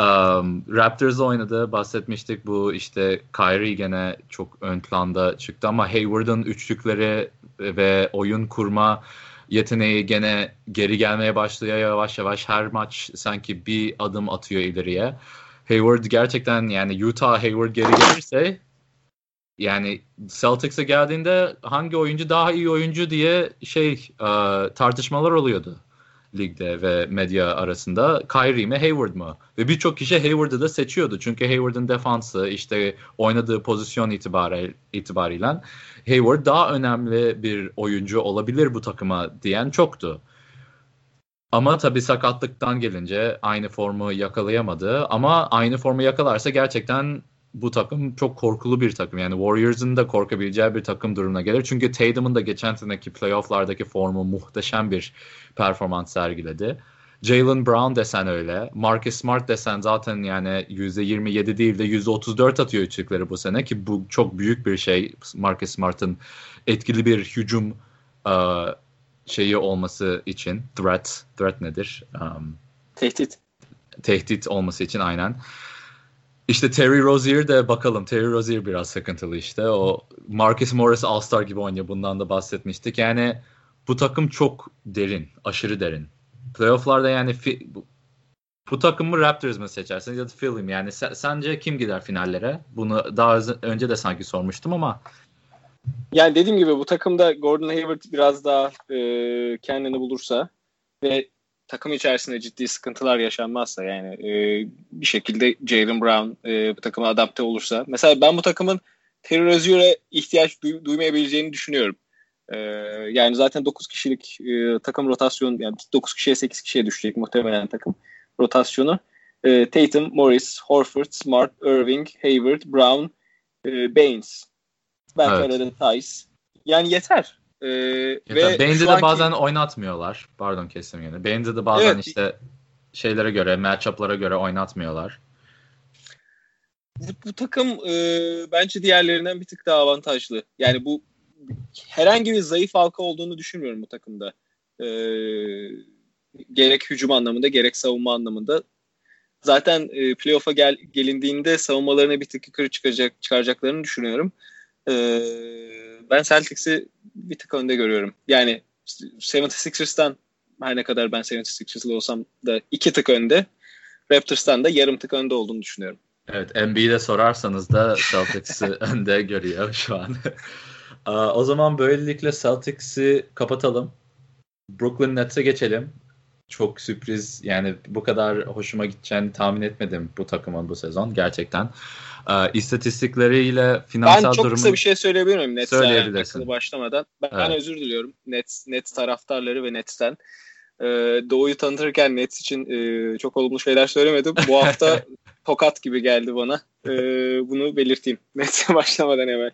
Um, Raptors oynadı. Bahsetmiştik bu işte Kyrie gene çok ön planda çıktı ama Hayward'ın üçlükleri ve oyun kurma yeteneği gene geri gelmeye başlıyor yavaş yavaş. Her maç sanki bir adım atıyor ileriye. Hayward gerçekten yani Utah Hayward geri gelirse yani Celtics'e geldiğinde hangi oyuncu daha iyi oyuncu diye şey e, tartışmalar oluyordu. ligde ve medya arasında Kyrie mi Hayward mı? Ve birçok kişi Hayward'ı da seçiyordu. Çünkü Hayward'ın defansı işte oynadığı pozisyon itibariyle, itibariyle Hayward daha önemli bir oyuncu olabilir bu takıma diyen çoktu. Ama tabii sakatlıktan gelince aynı formu yakalayamadı. Ama aynı formu yakalarsa gerçekten bu takım çok korkulu bir takım. Yani Warriors'ın da korkabileceği bir takım durumuna gelir. Çünkü Tatum'un da geçen seneki playofflardaki formu muhteşem bir performans sergiledi. Jalen Brown desen öyle. Marcus Smart desen zaten yani %27 değil de %34 atıyor üçlükleri bu sene ki bu çok büyük bir şey. Marcus Smart'ın etkili bir hücum uh, şeyi olması için. Threat. Threat nedir? Um, tehdit. Tehdit olması için aynen. İşte Terry Rozier de bakalım. Terry Rozier biraz sıkıntılı işte. O Marcus Morris All-Star gibi oynuyor. Bundan da bahsetmiştik. Yani bu takım çok derin. Aşırı derin. Playoff'larda yani bu, bu takımı Raptors mı seçersiniz ya da Philly mi? Yani sen, sence kim gider finallere? Bunu daha önce de sanki sormuştum ama yani dediğim gibi bu takımda Gordon Hayward biraz daha e, kendini bulursa ve takım içerisinde ciddi sıkıntılar yaşanmazsa yani e, bir şekilde Jalen Brown e, bu takıma adapte olursa. Mesela ben bu takımın Terry Rozier'e ihtiyaç duy, duymayabileceğini düşünüyorum. E, yani zaten 9 kişilik e, takım rotasyon yani 9 kişiye 8 kişiye düşecek muhtemelen takım rotasyonu. E, Tatum, Morris, Horford, Smart, Irving, Hayward, Brown, e, Baines. Belki evet. arada Tice. Yani yeter. Ee, ve Baines'i de anki... bazen oynatmıyorlar. Pardon kestim yine. Baines'i de bazen evet. işte şeylere göre, matchup'lara göre oynatmıyorlar. Bu, bu takım e, bence diğerlerinden bir tık daha avantajlı. Yani bu herhangi bir zayıf halka olduğunu düşünmüyorum bu takımda. E, gerek hücum anlamında gerek savunma anlamında. Zaten e, playoff'a gel, gelindiğinde savunmalarını bir tık yukarı çıkacak, çıkaracaklarını düşünüyorum. E, ben Celtics'i bir tık önde görüyorum. Yani 76ers'tan her ne kadar ben 76ers'lı olsam da iki tık önde. Raptors'tan da yarım tık önde olduğunu düşünüyorum. Evet NBA'de sorarsanız da Celtics'i önde görüyor şu an. o zaman böylelikle Celtics'i kapatalım. Brooklyn Nets'e geçelim. Çok sürpriz yani bu kadar hoşuma gideceğini tahmin etmedim bu takımın bu sezon gerçekten e, istatistikleriyle finansal Ben çok durumu... kısa bir şey söyleyebilir miyim Nets'e Söyleyebilirsin. başlamadan? Ben evet. özür diliyorum Nets, Nets taraftarları ve Nets'ten. Ee, Doğu'yu tanıtırken Nets için e, çok olumlu şeyler söylemedim. Bu hafta tokat gibi geldi bana. Ee, bunu belirteyim Nets'e başlamadan hemen.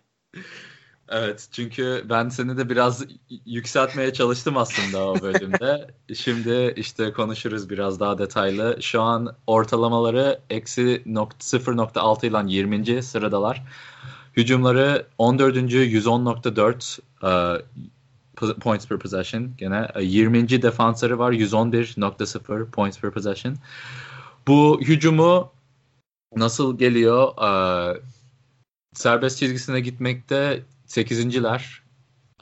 Evet çünkü ben seni de biraz yükseltmeye çalıştım aslında o bölümde. Şimdi işte konuşuruz biraz daha detaylı. Şu an ortalamaları eksi 0.6 ile 20. sıradalar. Hücumları 14. 110.4 uh, points per possession. Gene 20. E, defansları var 111.0 points per possession. Bu hücumu nasıl geliyor? Uh, serbest çizgisine gitmekte 8.ler.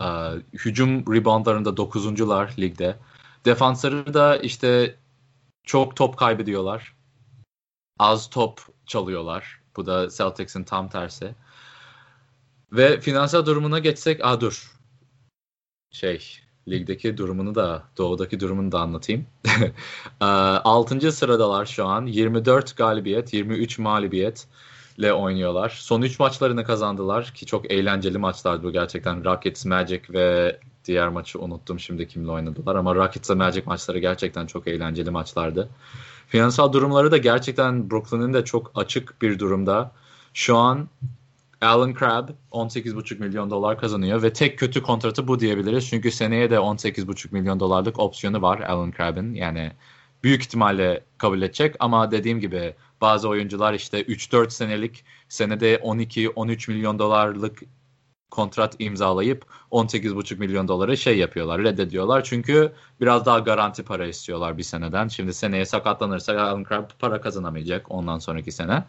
Ee, hücum reboundlarında 9'uncular ligde. Defansları da işte çok top kaybediyorlar. Az top çalıyorlar. Bu da Celtics'in tam tersi. Ve finansal durumuna geçsek, aa dur. Şey, ligdeki durumunu da, doğudaki durumunu da anlatayım. 6. sıradalar şu an. 24 galibiyet, 23 mağlubiyet ile oynuyorlar. Son 3 maçlarını kazandılar ki çok eğlenceli maçlardı bu gerçekten. Rockets, Magic ve diğer maçı unuttum şimdi kimle oynadılar ama Rockets ve Magic maçları gerçekten çok eğlenceli maçlardı. Finansal durumları da gerçekten Brooklyn'in de çok açık bir durumda. Şu an Alan Crabb 18,5 milyon dolar kazanıyor ve tek kötü kontratı bu diyebiliriz. Çünkü seneye de 18,5 milyon dolarlık opsiyonu var Alan Crabb'in. Yani büyük ihtimalle kabul edecek ama dediğim gibi bazı oyuncular işte 3-4 senelik senede 12-13 milyon dolarlık kontrat imzalayıp 18,5 milyon doları şey yapıyorlar, reddediyorlar. Çünkü biraz daha garanti para istiyorlar bir seneden. Şimdi seneye sakatlanırsa Alan Crabb para kazanamayacak ondan sonraki sene.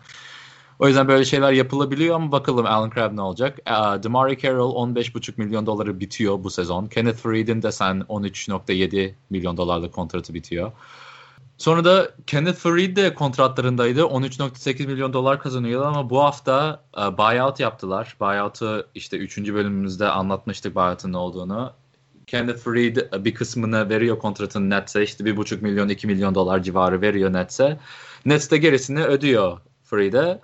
O yüzden böyle şeyler yapılabiliyor ama bakalım Alan Crabb ne olacak. Uh, Damari Carroll 15,5 milyon doları bitiyor bu sezon. Kenneth Faried'in de sen 13,7 milyon dolarlık kontratı bitiyor. Sonra da Kenneth Farid de kontratlarındaydı. 13.8 milyon dolar kazanıyordu ama bu hafta uh, buyout yaptılar. Buyout'u işte 3. bölümümüzde anlatmıştık buyout'un ne olduğunu. Kenneth Freed bir kısmını veriyor kontratın Nets'e. işte bir buçuk milyon 2 milyon dolar civarı veriyor Nets'e. Nets de gerisini ödüyor Freed'e.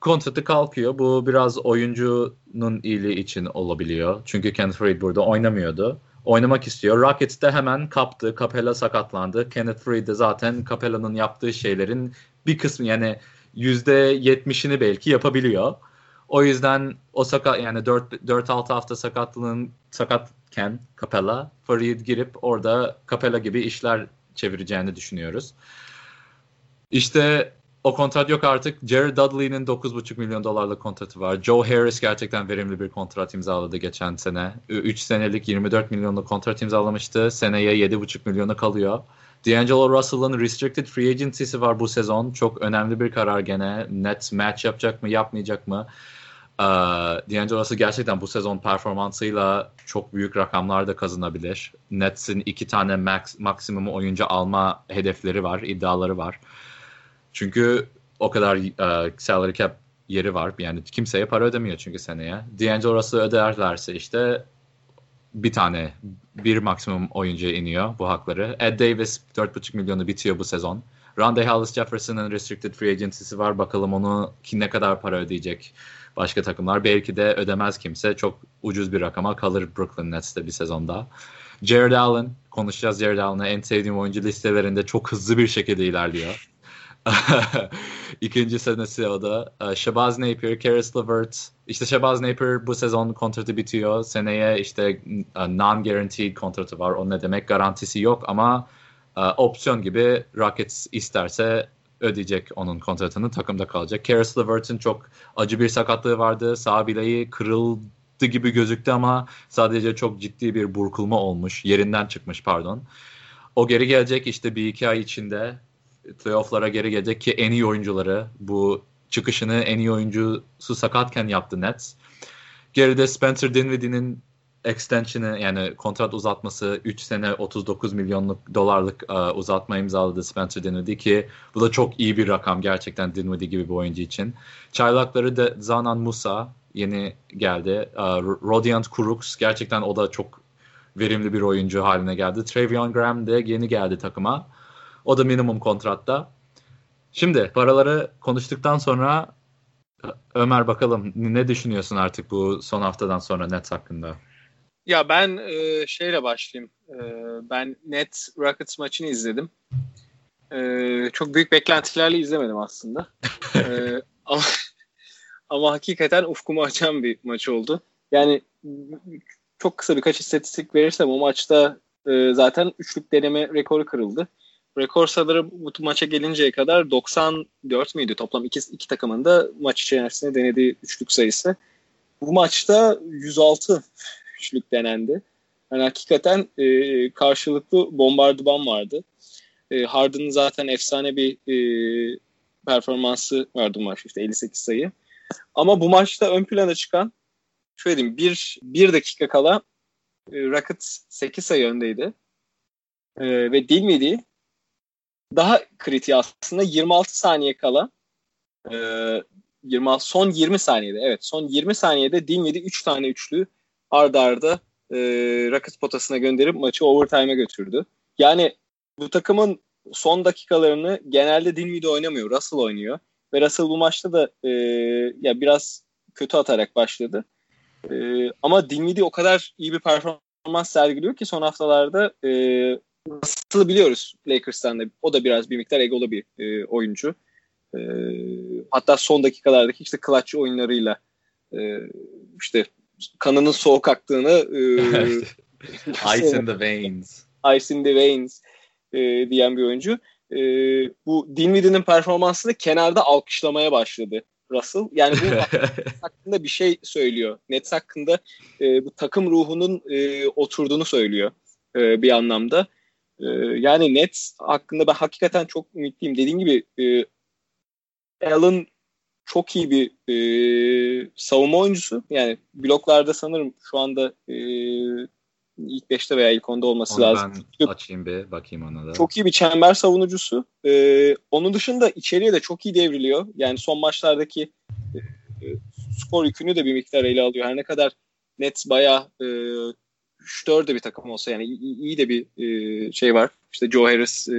Kontratı kalkıyor. Bu biraz oyuncunun iyiliği için olabiliyor. Çünkü Kenneth Freed burada oynamıyordu. Oynamak istiyor. Rockets de hemen kaptı. Capella sakatlandı. Kenneth Freed de zaten Capella'nın yaptığı şeylerin bir kısmı yani %70'ini belki yapabiliyor. O yüzden o sakat yani 4-6 hafta sakatlığın sakatken Capella, Farid girip orada Capella gibi işler çevireceğini düşünüyoruz. İşte o kontrat yok artık. Jared Dudley'nin 9,5 milyon dolarlık kontratı var. Joe Harris gerçekten verimli bir kontrat imzaladı geçen sene. 3 senelik 24 milyonluk kontrat imzalamıştı. Seneye 7,5 milyona kalıyor. D'Angelo Russell'ın restricted free agency'si var bu sezon. Çok önemli bir karar gene. Nets match yapacak mı, yapmayacak mı? Uh, D'Angelo Russell gerçekten bu sezon performansıyla çok büyük rakamlar da kazanabilir. Nets'in iki tane max, maksimum oyuncu alma hedefleri var, iddiaları var. Çünkü o kadar uh, salary cap yeri var. Yani kimseye para ödemiyor çünkü seneye. D'Angelo Russell öderlerse işte bir tane bir maksimum oyuncu iniyor bu hakları. Ed Davis 4,5 milyonu bitiyor bu sezon. Rondae Hollis Jefferson'ın restricted free agency'si var. Bakalım onu ki ne kadar para ödeyecek başka takımlar. Belki de ödemez kimse. Çok ucuz bir rakama kalır Brooklyn Nets'te bir sezonda. Jared Allen, konuşacağız Jared Allen'ı. En sevdiğim oyuncu listelerinde çok hızlı bir şekilde ilerliyor. İkinci senesi o da. Ee, Shabazz Napier, Karis LeVert. İşte Shabazz Napier bu sezon kontratı bitiyor. Seneye işte e, non-guaranteed kontratı var. O ne demek? Garantisi yok ama e, opsiyon gibi Rockets isterse ödeyecek onun kontratını. Takımda kalacak. Karis LeVert'in çok acı bir sakatlığı vardı. Sağ bileği kırıldı gibi gözüktü ama sadece çok ciddi bir burkulma olmuş. Yerinden çıkmış pardon. O geri gelecek işte bir iki ay içinde playofflara geri gelecek ki en iyi oyuncuları bu çıkışını en iyi oyuncusu sakatken yaptı Nets. Geride Spencer Dinwiddie'nin extension'ı yani kontrat uzatması 3 sene 39 milyonluk dolarlık uh, uzatma imzaladı Spencer Dinwiddie ki bu da çok iyi bir rakam gerçekten Dinwiddie gibi bir oyuncu için. Çaylakları da Zanan Musa yeni geldi. Uh, Rodiant Crooks gerçekten o da çok verimli bir oyuncu haline geldi. Travion Graham de yeni geldi takıma. O da minimum kontratta. Şimdi paraları konuştuktan sonra Ömer bakalım ne düşünüyorsun artık bu son haftadan sonra Nets hakkında? Ya ben e, şeyle başlayayım. E, ben Nets Rockets maçını izledim. E, çok büyük beklentilerle izlemedim aslında. e, ama, ama hakikaten ufkumu açan bir maç oldu. Yani çok kısa birkaç istatistik verirsem o maçta e, zaten üçlük deneme rekoru kırıldı. Rekor sanırım bu maça gelinceye kadar 94 müydü toplam iki, iki takımın da maç içerisinde denediği üçlük sayısı. Bu maçta 106 üçlük denendi. Yani hakikaten e, karşılıklı bombardıman vardı. E, Harden'ın zaten efsane bir e, performansı vardı bu maç işte 58 sayı. Ama bu maçta ön plana çıkan şöyle diyeyim bir, bir dakika kala e, Rockets 8 sayı öndeydi. E, ve Dinwiddie daha kritiği aslında 26 saniye kala e, 26 son 20 saniyede evet son 20 saniyede Dinwiddie 3 tane üçlü ardarda arda e, Rockets potasına gönderip maçı overtime'e götürdü. Yani bu takımın son dakikalarını genelde Dinwiddie oynamıyor. Russell oynuyor. Ve Russell bu maçta da e, ya biraz kötü atarak başladı. E, ama Dinwiddie o kadar iyi bir performans sergiliyor ki son haftalarda e, Russell'ı biliyoruz Lakers'tan da. O da biraz bir miktar egolu bir e, oyuncu. E, hatta son dakikalardaki işte clutch oyunlarıyla e, işte kanının soğuk aktığını e, Ice in the veins. Ice in the veins e, diyen bir oyuncu. E, bu Dinwiddie'nin performansını kenarda alkışlamaya başladı Russell. Yani bu hakkında bir şey söylüyor. Nets hakkında e, bu takım ruhunun e, oturduğunu söylüyor e, bir anlamda. Ee, yani Nets hakkında ben hakikaten çok ümitliyim. Dediğim gibi e, Allen çok iyi bir e, savunma oyuncusu. Yani bloklarda sanırım şu anda e, ilk 5'te veya ilk 10'da olması Onu lazım. Ben açayım bir bakayım ona da. Çok iyi bir çember savunucusu. E, onun dışında içeriye de çok iyi devriliyor. Yani son maçlardaki e, skor yükünü de bir miktar ele alıyor. Her ne kadar Nets bayağı e, 3-4 de bir takım olsa yani iyi, de bir e, şey var. İşte Joe Harris e,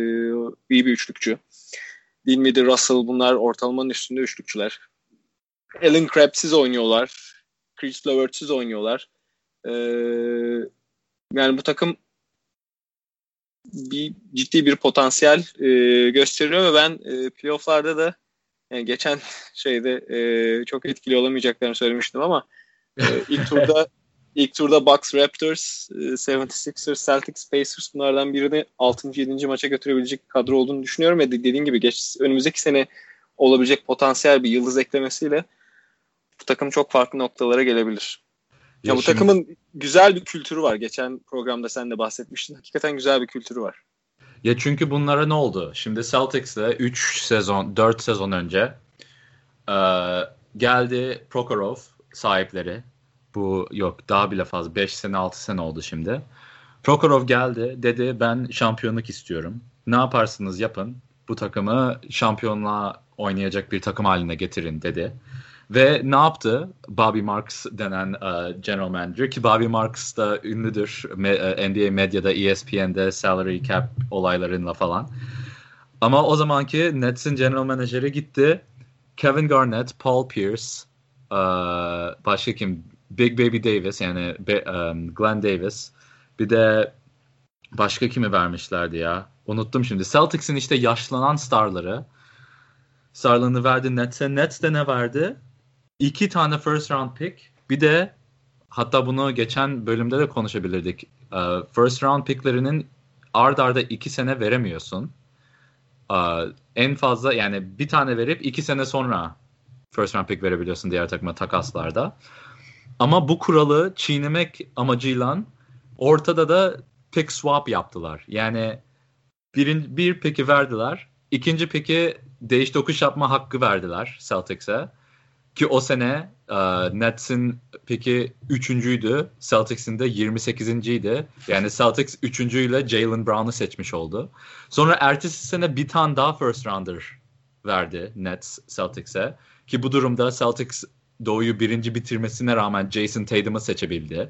iyi bir üçlükçü. Dinwiddie, Russell bunlar ortalamanın üstünde üçlükçüler. Allen Crabbe'siz oynuyorlar. Chris Levert'siz oynuyorlar. Ee, yani bu takım bir ciddi bir potansiyel e, gösteriyor ve ben e, playofflarda da yani geçen şeyde e, çok etkili olamayacaklarını söylemiştim ama e, ilk turda ilk turda Bucks, Raptors, e, 76ers, Celtics, Pacers bunlardan birini 6. 7. maça götürebilecek kadro olduğunu düşünüyorum ve dediğin gibi geç, önümüzdeki sene olabilecek potansiyel bir yıldız eklemesiyle bu takım çok farklı noktalara gelebilir. Ya, ya bu şimdi... takımın güzel bir kültürü var. Geçen programda sen de bahsetmiştin. Hakikaten güzel bir kültürü var. Ya çünkü bunlara ne oldu? Şimdi Celtics'le 3 sezon, 4 sezon önce e, geldi Prokhorov sahipleri. Bu yok daha bile fazla. 5 sene 6 sene oldu şimdi. Prokhorov geldi dedi ben şampiyonluk istiyorum. Ne yaparsınız yapın. Bu takımı şampiyonluğa oynayacak bir takım haline getirin dedi. Ve ne yaptı? Bobby Marks denen uh, general manager ki Bobby Marks da ünlüdür Me- uh, NBA medyada, ESPN'de salary cap olaylarıyla falan. Ama o zamanki Nets'in general manageri gitti. Kevin Garnett, Paul Pierce, uh, başka kim? Big Baby Davis yani um, Glenn Davis. Bir de başka kimi vermişlerdi ya? Unuttum şimdi. Celtics'in işte yaşlanan starları. Starlarını verdi Nets'e. Nets de ne verdi? iki tane first round pick bir de hatta bunu geçen bölümde de konuşabilirdik. Ee, first round picklerinin ard arda iki sene veremiyorsun. Ee, en fazla yani bir tane verip iki sene sonra first round pick verebiliyorsun diğer takıma takaslarda. Ama bu kuralı çiğnemek amacıyla ortada da pick swap yaptılar. Yani bir, bir pick'i verdiler. ikinci pick'i değiş tokuş yapma hakkı verdiler Celtics'e. Ki o sene uh, Nets'in peki üçüncüydü. Celtics'in de 28.ydi. Yani Celtics üçüncüyle Jalen Brown'u seçmiş oldu. Sonra ertesi sene bir tane daha first rounder verdi Nets Celtics'e. Ki bu durumda Celtics Doğu'yu birinci bitirmesine rağmen Jason Tatum'u seçebildi.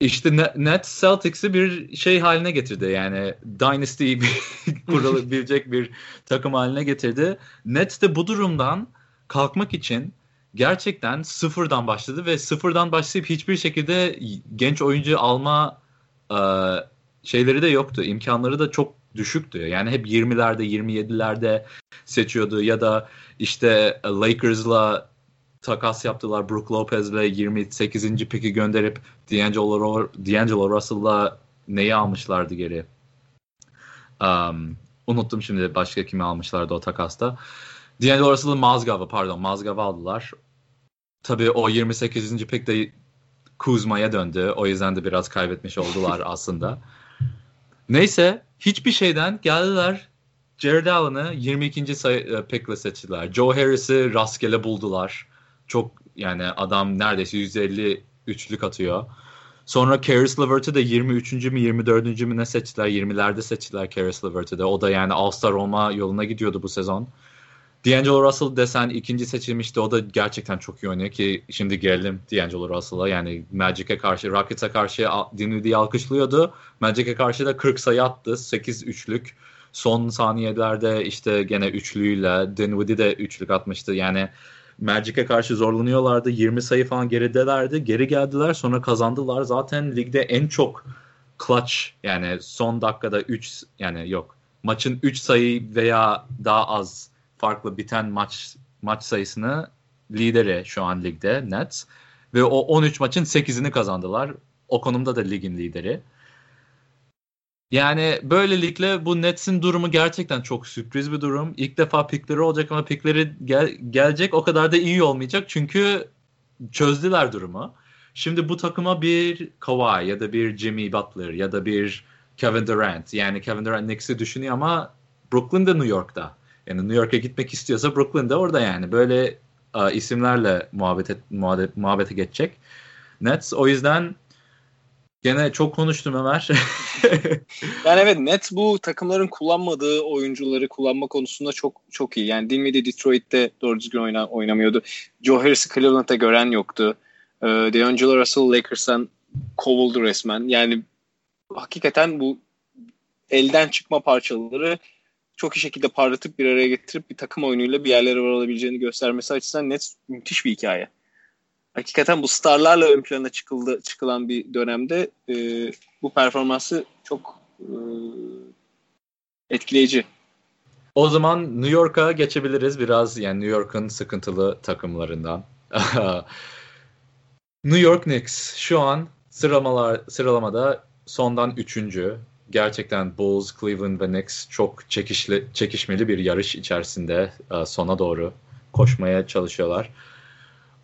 İşte Nets Celtics'i bir şey haline getirdi. Yani Dynasty kurulabilecek bir takım haline getirdi. Nets de bu durumdan kalkmak için gerçekten sıfırdan başladı ve sıfırdan başlayıp hiçbir şekilde genç oyuncu alma e, şeyleri de yoktu. İmkanları da çok düşüktü. Yani hep 20'lerde 27'lerde seçiyordu ya da işte Lakers'la takas yaptılar. Brook Lopez'le 28. piki gönderip D'Angelo, D'Angelo Russell'la neyi almışlardı geri? Um, unuttum şimdi başka kimi almışlardı o takasta. D'Angelo Russell'ı Mazgav'ı pardon Mazgav'ı aldılar. Tabii o 28. pek de Kuzma'ya döndü. O yüzden de biraz kaybetmiş oldular aslında. Neyse hiçbir şeyden geldiler Jared Allen'ı 22. sayı e, pickle seçtiler. Joe Harris'i rastgele buldular. Çok yani adam neredeyse 150 üçlük atıyor. Sonra Caris LeVert'ı da 23. mü 24. mü ne seçtiler? 20'lerde seçtiler Caris LeVert'ı da. O da yani All-Star olma yoluna gidiyordu bu sezon. D'Angelo Russell desen ikinci seçilmişti. O da gerçekten çok iyi oynuyor ki şimdi gelelim D'Angelo Russell'a. Yani Magic'e karşı, Rockets'e karşı Dinwiddie'yi alkışlıyordu. Magic'e karşı da 40 sayı attı. 8 üçlük. Son saniyelerde işte gene üçlüyle Dinwiddie de üçlük atmıştı. Yani Magic'e karşı zorlanıyorlardı. 20 sayı falan geridelerdi. Geri geldiler sonra kazandılar. Zaten ligde en çok clutch yani son dakikada 3 yani yok maçın 3 sayı veya daha az farklı biten maç maç sayısını lideri şu an ligde Nets. Ve o 13 maçın 8'ini kazandılar. O konumda da ligin lideri. Yani böylelikle bu Nets'in durumu gerçekten çok sürpriz bir durum. İlk defa pikleri olacak ama pikleri gel, gelecek o kadar da iyi olmayacak. Çünkü çözdüler durumu. Şimdi bu takıma bir Kawhi ya da bir Jimmy Butler ya da bir Kevin Durant yani Kevin Durant Knicks'i düşünüyor ama Brooklyn'da New York'ta. Yani New York'a gitmek istiyorsa Brooklyn'de orada yani. Böyle a, isimlerle muhabbet et, muhabbet, muhabbete geçecek. Nets o yüzden gene çok konuştum Ömer. yani evet Nets bu takımların kullanmadığı oyuncuları kullanma konusunda çok çok iyi. Yani Dinwiddie Detroit'te doğru düzgün oyna, oynamıyordu. Joe Harris'i Cleveland'da gören yoktu. Ee, D'Angelo Russell Lakers'tan kovuldu resmen. Yani hakikaten bu elden çıkma parçaları çok iyi şekilde parlatıp bir araya getirip bir takım oyunuyla bir yerlere varalabileceğini göstermesi açısından net müthiş bir hikaye. Hakikaten bu starlarla ön plana çıkıldı, çıkılan bir dönemde e, bu performansı çok e, etkileyici. O zaman New York'a geçebiliriz biraz yani New York'un sıkıntılı takımlarından. New York Knicks şu an sıralamalar sıralamada sondan üçüncü. Gerçekten Bulls, Cleveland ve Knicks çok çekişli, çekişmeli bir yarış içerisinde e, sona doğru koşmaya çalışıyorlar.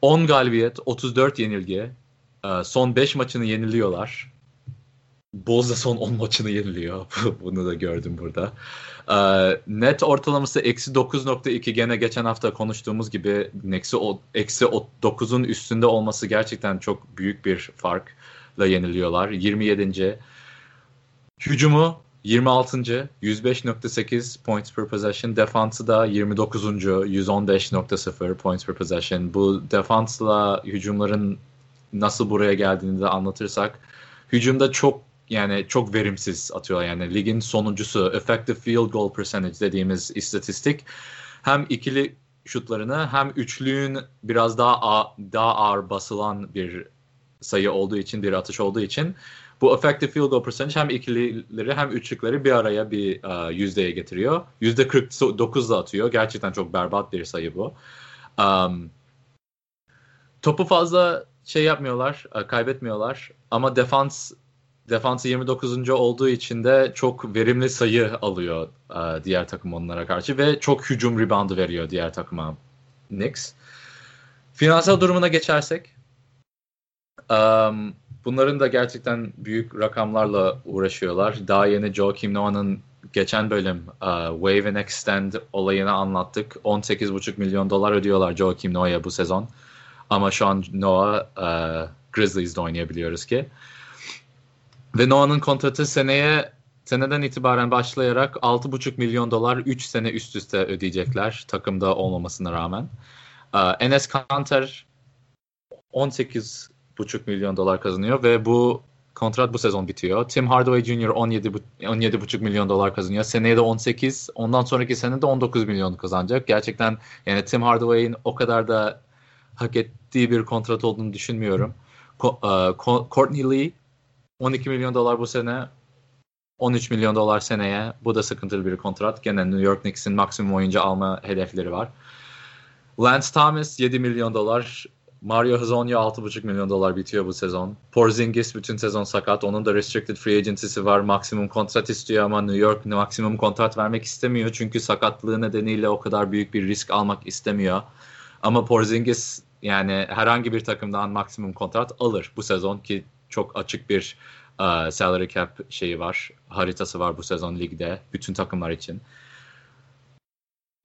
10 galibiyet, 34 yenilgi. E, son 5 maçını yeniliyorlar. Bulls da son 10 maçını yeniliyor. Bunu da gördüm burada. Ee, net ortalaması eksi 9.2 gene geçen hafta konuştuğumuz gibi eksi 9'un üstünde olması gerçekten çok büyük bir farkla yeniliyorlar. 27. Hücumu 26. 105.8 points per possession. Defansı da 29. 115.0 points per possession. Bu defansla hücumların nasıl buraya geldiğini de anlatırsak hücumda çok yani çok verimsiz atıyorlar. Yani ligin sonuncusu effective field goal percentage dediğimiz istatistik hem ikili şutlarını hem üçlüğün biraz daha daha ağır basılan bir sayı olduğu için bir atış olduğu için bu effective field goal percentage hem ikilileri hem üçlükleri bir araya bir uh, yüzdeye getiriyor. Yüzde 49 da atıyor. Gerçekten çok berbat bir sayı bu. Um, topu fazla şey yapmıyorlar, kaybetmiyorlar ama defans defansı 29. olduğu için de çok verimli sayı alıyor e, diğer takım onlara karşı ve çok hücum reboundu veriyor diğer takıma Knicks. Finansal durumuna geçersek um, bunların da gerçekten büyük rakamlarla uğraşıyorlar. Daha yeni Joakim Noah'nın geçen bölüm uh, Wave and Extend olayını anlattık. 18,5 milyon dolar ödüyorlar Joakim Noah'ya bu sezon. Ama şu an Noah uh, Grizzlies'de oynayabiliyoruz ki. Ve Noah'nın kontratı seneye seneden itibaren başlayarak 6,5 milyon dolar 3 sene üst üste ödeyecekler takımda olmamasına rağmen. Ee, Enes Kanter 18,5 milyon dolar kazanıyor ve bu kontrat bu sezon bitiyor. Tim Hardaway Jr. 17 17,5 milyon dolar kazanıyor. Seneye de 18, ondan sonraki sene de 19 milyon kazanacak. Gerçekten yani Tim Hardaway'in o kadar da hak ettiği bir kontrat olduğunu düşünmüyorum. E, Courtney Lee 12 milyon dolar bu sene 13 milyon dolar seneye. Bu da sıkıntılı bir kontrat. Gene New York Knicks'in maksimum oyuncu alma hedefleri var. Lance Thomas 7 milyon dolar. Mario Hezonja 6,5 milyon dolar bitiyor bu sezon. Porzingis bütün sezon sakat. Onun da restricted free agency'si var. Maksimum kontrat istiyor ama New York maksimum kontrat vermek istemiyor. Çünkü sakatlığı nedeniyle o kadar büyük bir risk almak istemiyor. Ama Porzingis yani herhangi bir takımdan maksimum kontrat alır bu sezon ki çok açık bir uh, salary cap şeyi var. Haritası var bu sezon ligde bütün takımlar için.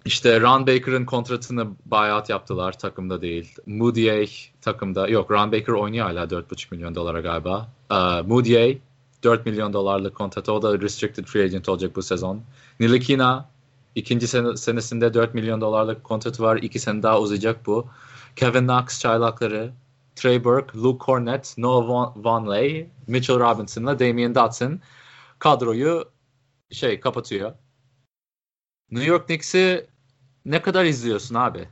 İşte Ron Baker'ın kontratını buyout yaptılar takımda değil. Moody takımda yok Ron Baker oynuyor hala 4,5 milyon dolara galiba. Uh, Moody 4 milyon dolarlık kontratı o da restricted free agent olacak bu sezon. Nilikina ikinci sene, senesinde 4 milyon dolarlık kontratı var. İki sene daha uzayacak bu. Kevin Knox çaylakları Trey Burke, Luke Cornett, Noah Vonley, Mitchell Robinson'la Damian Dotson kadroyu şey kapatıyor. New York Knicks'i ne kadar izliyorsun abi?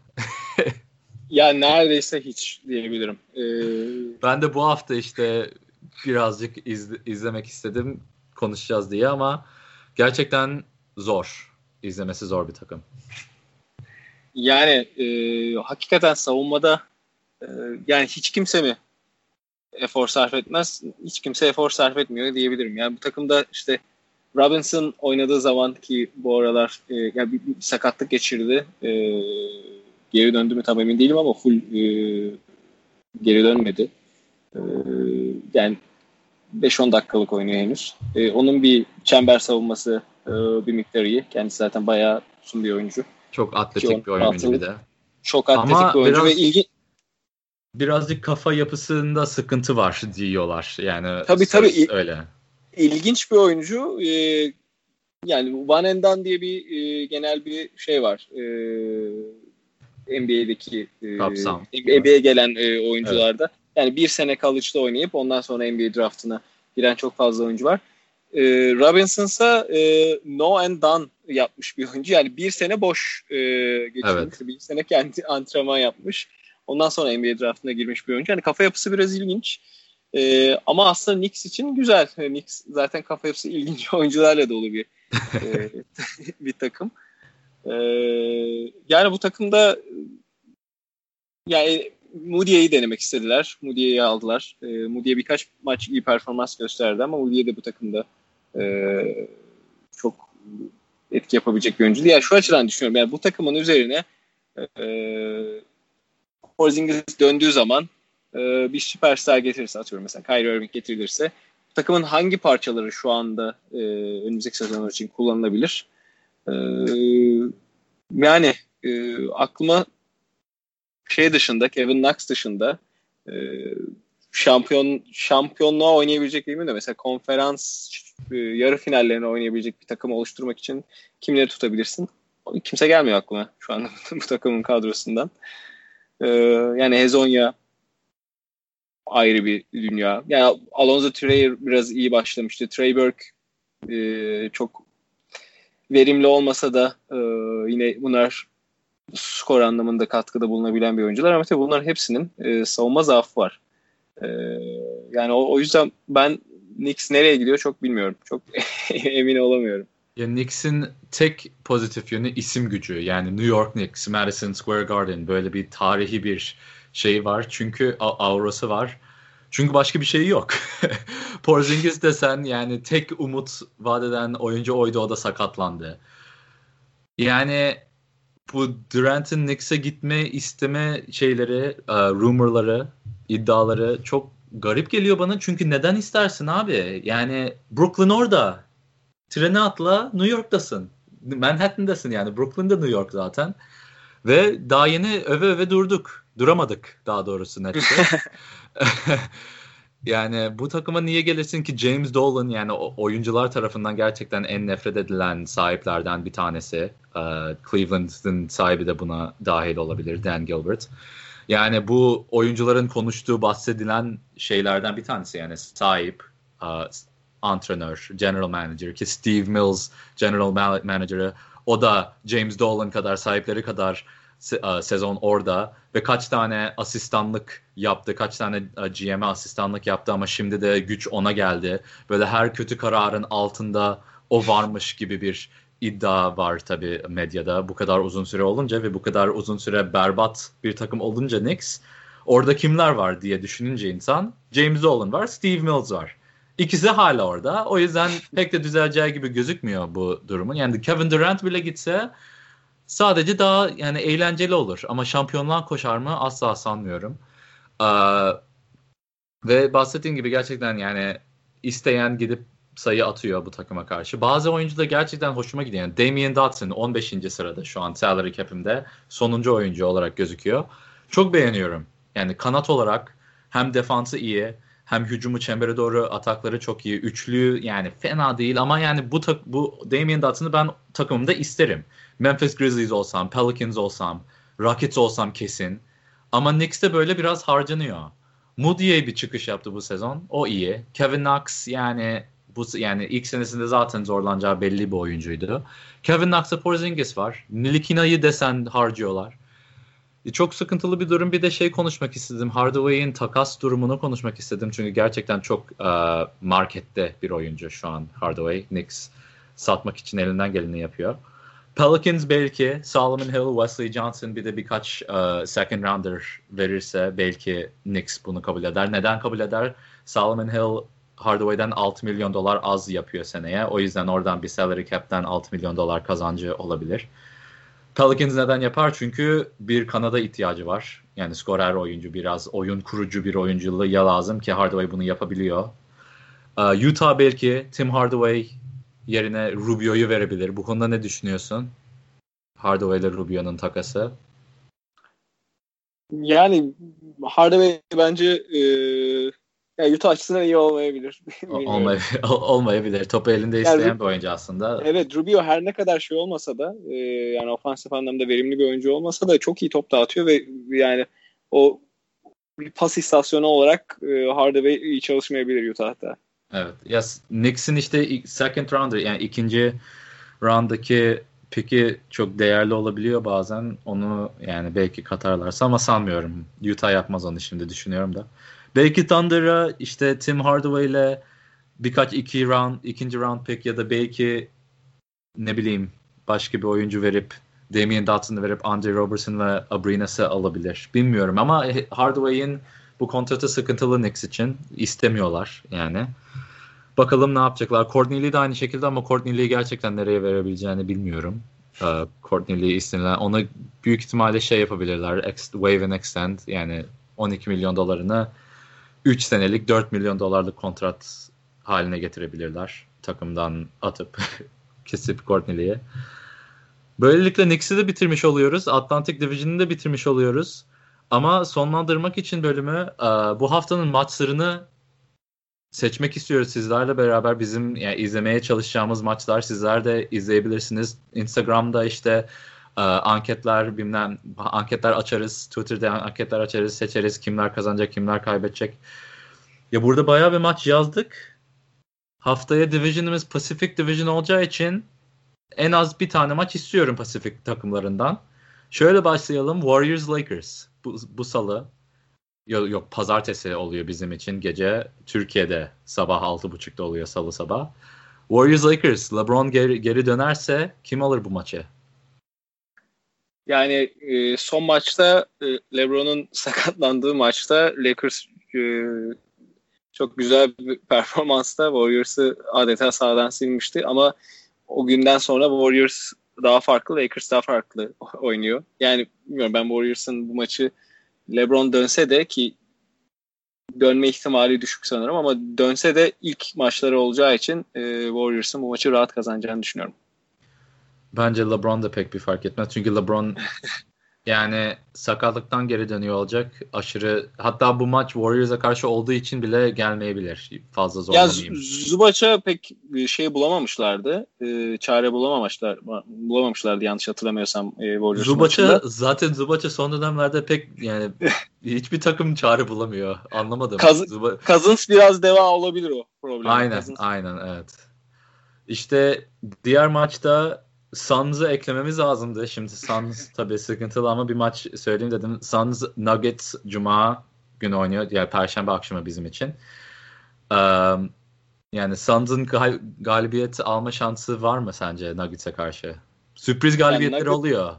ya neredeyse hiç diyebilirim. Ee... Ben de bu hafta işte birazcık iz, izlemek istedim konuşacağız diye ama gerçekten zor. İzlemesi zor bir takım. Yani e, hakikaten savunmada ee, yani hiç kimse mi efor sarf etmez? Hiç kimse efor sarf etmiyor diyebilirim. Yani bu takımda işte Robinson oynadığı zaman ki bu aralar e, yani bir, bir sakatlık geçirdi. E, geri döndü mü tam emin değilim ama full e, geri dönmedi. E, yani 5-10 dakikalık oynuyor henüz. E, onun bir çember savunması e, bir miktar iyi. Kendisi zaten bayağı uzun bir oyuncu. Çok atletik bir oyuncu bir de. Çok atletik Ama bir oyuncu biraz... ve ilgi, birazcık kafa yapısında sıkıntı var diyorlar. Yani tabii tabii öyle. İlginç bir oyuncu. Ee, yani Van Endan diye bir e, genel bir şey var. Ee, NBA'deki e, NBA'ye gelen e, oyuncularda. Evet. Yani bir sene college'da oynayıp ondan sonra NBA draftına giren çok fazla oyuncu var. E, Robinson ise e, no and done yapmış bir oyuncu. Yani bir sene boş e, geçirmiş. Evet. Bir sene kendi antrenman yapmış. Ondan sonra NBA draftına girmiş bir oyuncu. Yani kafa yapısı biraz ilginç. E, ama aslında Knicks için güzel. Knicks zaten kafa yapısı ilginç oyuncularla dolu bir e, bir takım. E, yani bu takımda yani Moody'yi denemek istediler. Moody'yi aldılar. E, Moody'ye birkaç maç iyi performans gösterdi ama Moody de bu takımda e, çok etki yapabilecek bir oyuncu. Yani şu açıdan düşünüyorum. Yani bu takımın üzerine e, Porzingis döndüğü zaman e, bir süperstar getirirse atıyorum mesela Kyrie Irving getirilirse takımın hangi parçaları şu anda e, önümüzdeki sezon için kullanılabilir? E, yani e, aklıma şey dışında Kevin Knox dışında e, şampiyon şampiyonluğa oynayabilecek değil mi de mesela konferans e, yarı finallerine oynayabilecek bir takım oluşturmak için kimleri tutabilirsin? Kimse gelmiyor aklıma şu an bu takımın kadrosundan. E, yani Hezonya ayrı bir dünya. Yani Alonso Trier biraz iyi başlamıştı. Trey Burke e, çok verimli olmasa da e, yine bunlar skor anlamında katkıda bulunabilen bir oyuncular ama tabii bunların hepsinin e, savunma zaafı var. E, yani o, o yüzden ben Knicks nereye gidiyor çok bilmiyorum. Çok emin olamıyorum. Ya Knicks'in tek pozitif yönü isim gücü. Yani New York Knicks, Madison Square Garden böyle bir tarihi bir şey var. Çünkü aurası var. Çünkü başka bir şey yok. Porzingis desen yani tek umut vadeden oyuncu oydu o da sakatlandı. Yani bu Durant'in Knicks'e gitme isteme şeyleri, uh, rumorları, iddiaları çok garip geliyor bana. Çünkü neden istersin abi? Yani Brooklyn orada. Trene atla New York'tasın. Manhattan'dasın yani. Brooklyn'da New York zaten. Ve daha yeni öve öve durduk. Duramadık daha doğrusu nette. yani bu takıma niye gelirsin ki James Dolan yani oyuncular tarafından gerçekten en nefret edilen sahiplerden bir tanesi. Uh, Cleveland'ın sahibi de buna dahil olabilir Dan Gilbert. Yani bu oyuncuların konuştuğu bahsedilen şeylerden bir tanesi yani sahip, uh, antrenör, general manager ki Steve Mills general manager'ı o da James Dolan kadar sahipleri kadar se- sezon orada ve kaç tane asistanlık yaptı, kaç tane GM'e asistanlık yaptı ama şimdi de güç ona geldi. Böyle her kötü kararın altında o varmış gibi bir iddia var tabii medyada. Bu kadar uzun süre olunca ve bu kadar uzun süre berbat bir takım olunca Knicks orada kimler var diye düşününce insan James Dolan var, Steve Mills var. İkisi hala orada. O yüzden pek de düzeleceği gibi gözükmüyor bu durumun. Yani Kevin Durant bile gitse sadece daha yani eğlenceli olur. Ama şampiyonluğa koşar mı asla sanmıyorum. Ee, ve bahsettiğim gibi gerçekten yani isteyen gidip sayı atıyor bu takıma karşı. Bazı oyuncu da gerçekten hoşuma gidiyor. Yani Damian Dotson 15. sırada şu an salary cap'imde sonuncu oyuncu olarak gözüküyor. Çok beğeniyorum. Yani kanat olarak hem defansı iyi hem hücumu çembere doğru atakları çok iyi. Üçlü yani fena değil ama yani bu bu Damian Dotson'ı ben takımımda isterim. Memphis Grizzlies olsam, Pelicans olsam, Rockets olsam kesin. Ama Knicks'te böyle biraz harcanıyor. Moody'ye bir çıkış yaptı bu sezon. O iyi. Kevin Knox yani bu yani ilk senesinde zaten zorlanacağı belli bir oyuncuydu. Kevin Knox'a Porzingis var. Nilikina'yı desen harcıyorlar. E, çok sıkıntılı bir durum. Bir de şey konuşmak istedim. Hardaway'in takas durumunu konuşmak istedim. Çünkü gerçekten çok uh, markette bir oyuncu şu an Hardaway. Knicks satmak için elinden geleni yapıyor. Pelicans belki Solomon Hill, Wesley Johnson bir de birkaç uh, second rounder verirse belki Knicks bunu kabul eder. Neden kabul eder? Solomon Hill Hardaway'den 6 milyon dolar az yapıyor seneye. O yüzden oradan bir salary cap'ten 6 milyon dolar kazancı olabilir. Pelicans neden yapar? Çünkü bir kanada ihtiyacı var. Yani skorer oyuncu, biraz oyun kurucu bir oyunculuğu ya lazım ki Hardaway bunu yapabiliyor. Uh, Utah belki Tim Hardaway yerine Rubio'yu verebilir. Bu konuda ne düşünüyorsun? Hardaway ile Rubio'nun takası. Yani Hardaway bence e, yani Utah açısından iyi olmayabilir. Olmay olmayabilir. Topu elinde isteyen yani, bir oyuncu aslında. Evet Rubio her ne kadar şey olmasa da e, yani ofansif anlamda verimli bir oyuncu olmasa da çok iyi top dağıtıyor ve yani o bir pas istasyonu olarak e, Hardaway iyi çalışmayabilir Utah'ta. Evet. Ya Knicks'in işte second rounder yani ikinci rounddaki peki çok değerli olabiliyor bazen. Onu yani belki katarlarsa ama sanmıyorum. Utah yapmaz onu şimdi düşünüyorum da. Belki Thunder'a işte Tim Hardaway ile birkaç iki round, ikinci round pick ya da belki ne bileyim başka bir oyuncu verip Damian Dotson'ı verip Andre Robertson ve Abrinas'ı alabilir. Bilmiyorum ama Hardaway'in bu kontratı sıkıntılı Knicks için istemiyorlar yani. Bakalım ne yapacaklar. Courtney de aynı şekilde ama Courtney gerçekten nereye verebileceğini bilmiyorum. Uh, Courtney Lee istenilen. Ona büyük ihtimalle şey yapabilirler. Ex, wave and extend yani 12 milyon dolarını 3 senelik 4 milyon dolarlık kontrat haline getirebilirler. Takımdan atıp kesip Courtney Lee'ye. Böylelikle Knicks'i de bitirmiş oluyoruz. Atlantic Division'ı da bitirmiş oluyoruz. Ama sonlandırmak için bölümü uh, bu haftanın maçlarını seçmek istiyoruz sizlerle beraber bizim yani izlemeye çalışacağımız maçlar sizler de izleyebilirsiniz. Instagram'da işte e, anketler bilmem anketler açarız. Twitter'da anketler açarız. Seçeriz kimler kazanacak, kimler kaybedecek. Ya burada bayağı bir maç yazdık. Haftaya division'ımız Pacific Division olacağı için en az bir tane maç istiyorum Pacific takımlarından. Şöyle başlayalım. Warriors Lakers. Bu, bu salı Yok, yok pazartesi oluyor bizim için. Gece Türkiye'de sabah 6.30'da oluyor salı sabah. Warriors Lakers. LeBron geri, geri dönerse kim alır bu maçı? Yani e, son maçta e, LeBron'un sakatlandığı maçta Lakers e, çok güzel bir performansta Warriors'ı adeta sağdan silmişti ama o günden sonra Warriors daha farklı, Lakers daha farklı oynuyor. Yani bilmiyorum ben Warriors'ın bu maçı LeBron dönse de ki dönme ihtimali düşük sanırım ama dönse de ilk maçları olacağı için e, Warriors'ın bu maçı rahat kazanacağını düşünüyorum. Bence LeBron da pek bir fark etmez. Çünkü LeBron yani sakatlıktan geri dönüyor olacak. Aşırı hatta bu maç Warriors'a karşı olduğu için bile gelmeyebilir. Fazla zorlamayayım. Ya Zubac'a pek şey bulamamışlardı. E, çare bulamamışlar bulamamışlardı yanlış hatırlamıyorsam e, Warriors Zubac'a zaten Zubac'a son dönemlerde pek yani hiçbir takım çare bulamıyor. Anlamadım. Kaz, Zuba... Cousins biraz deva olabilir o problem. Aynen, Cousins. aynen evet. İşte diğer maçta Suns'ı eklememiz lazımdı. Şimdi Suns tabii sıkıntılı ama bir maç söyleyeyim dedim. Suns Nuggets Cuma günü oynuyor. Yani Perşembe akşamı bizim için. Um, yani Suns'ın gal- galibiyet alma şansı var mı sence Nuggets'e karşı? Sürpriz galibiyetleri yani Nuggets, oluyor.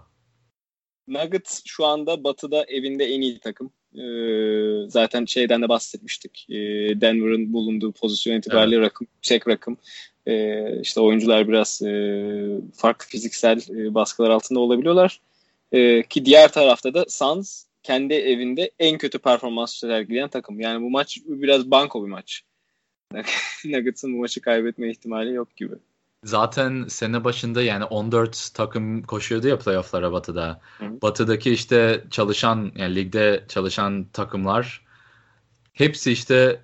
Nuggets şu anda Batı'da evinde en iyi takım. Ee, zaten şeyden de bahsetmiştik. Ee, Denver'ın bulunduğu pozisyon itibariyle evet. rakım, yüksek rakım. Ee, işte oyuncular biraz e, farklı fiziksel e, baskılar altında olabiliyorlar. E, ki diğer tarafta da Suns kendi evinde en kötü performans sergileyen takım. Yani bu maç biraz banko bir maç. Nuggets'ın bu maçı kaybetme ihtimali yok gibi. Zaten sene başında yani 14 takım koşuyordu ya playoff'lara Batı'da. Hı. Batı'daki işte çalışan yani ligde çalışan takımlar hepsi işte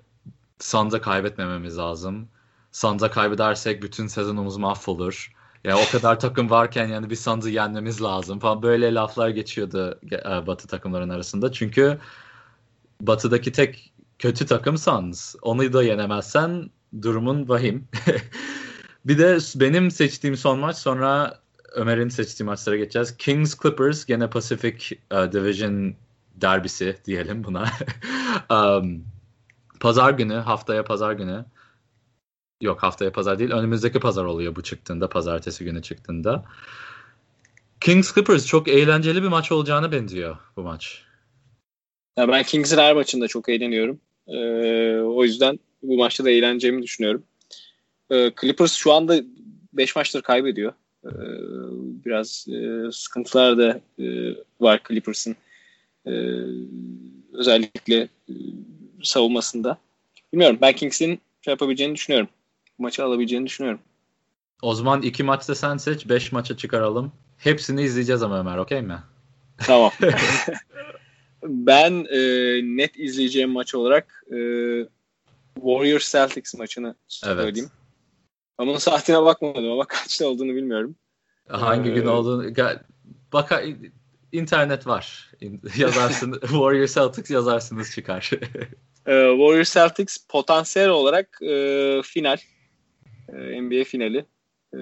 Suns'a kaybetmememiz lazım. Suns'a kaybedersek bütün sezonumuz mahvolur. Yani o kadar takım varken yani bir Suns'ı yenmemiz lazım falan böyle laflar geçiyordu e, Batı takımların arasında. Çünkü Batı'daki tek kötü takım Suns. Onu da yenemezsen durumun vahim. bir de benim seçtiğim son maç sonra Ömer'in seçtiği maçlara geçeceğiz. Kings Clippers gene Pacific uh, Division derbisi diyelim buna. um, pazar günü haftaya pazar günü Yok haftaya pazar değil. Önümüzdeki pazar oluyor bu çıktığında. Pazartesi günü çıktığında. Kings Clippers çok eğlenceli bir maç olacağını benziyor bu maç. Ya ben Kings'in her maçında çok eğleniyorum. Ee, o yüzden bu maçta da eğleneceğimi düşünüyorum. Ee, Clippers şu anda 5 maçtır kaybediyor. Ee, biraz e, sıkıntılar da e, var Clippers'ın. Ee, özellikle e, savunmasında. Bilmiyorum ben Kings'in şey yapabileceğini düşünüyorum maçı alabileceğini düşünüyorum. O zaman iki maçta sen seç. Beş maça çıkaralım. Hepsini izleyeceğiz ama Ömer okey mi? Tamam. ben e, net izleyeceğim maç olarak e, Warriors Celtics maçını evet. söyleyeyim. Ama saatine bakmadım ama kaçta olduğunu bilmiyorum. Hangi ee, gün olduğunu bak internet var. Yazarsın Warriors Celtics yazarsınız çıkar. Ee, Warriors Celtics potansiyel olarak e, final. E, NBA finali. E,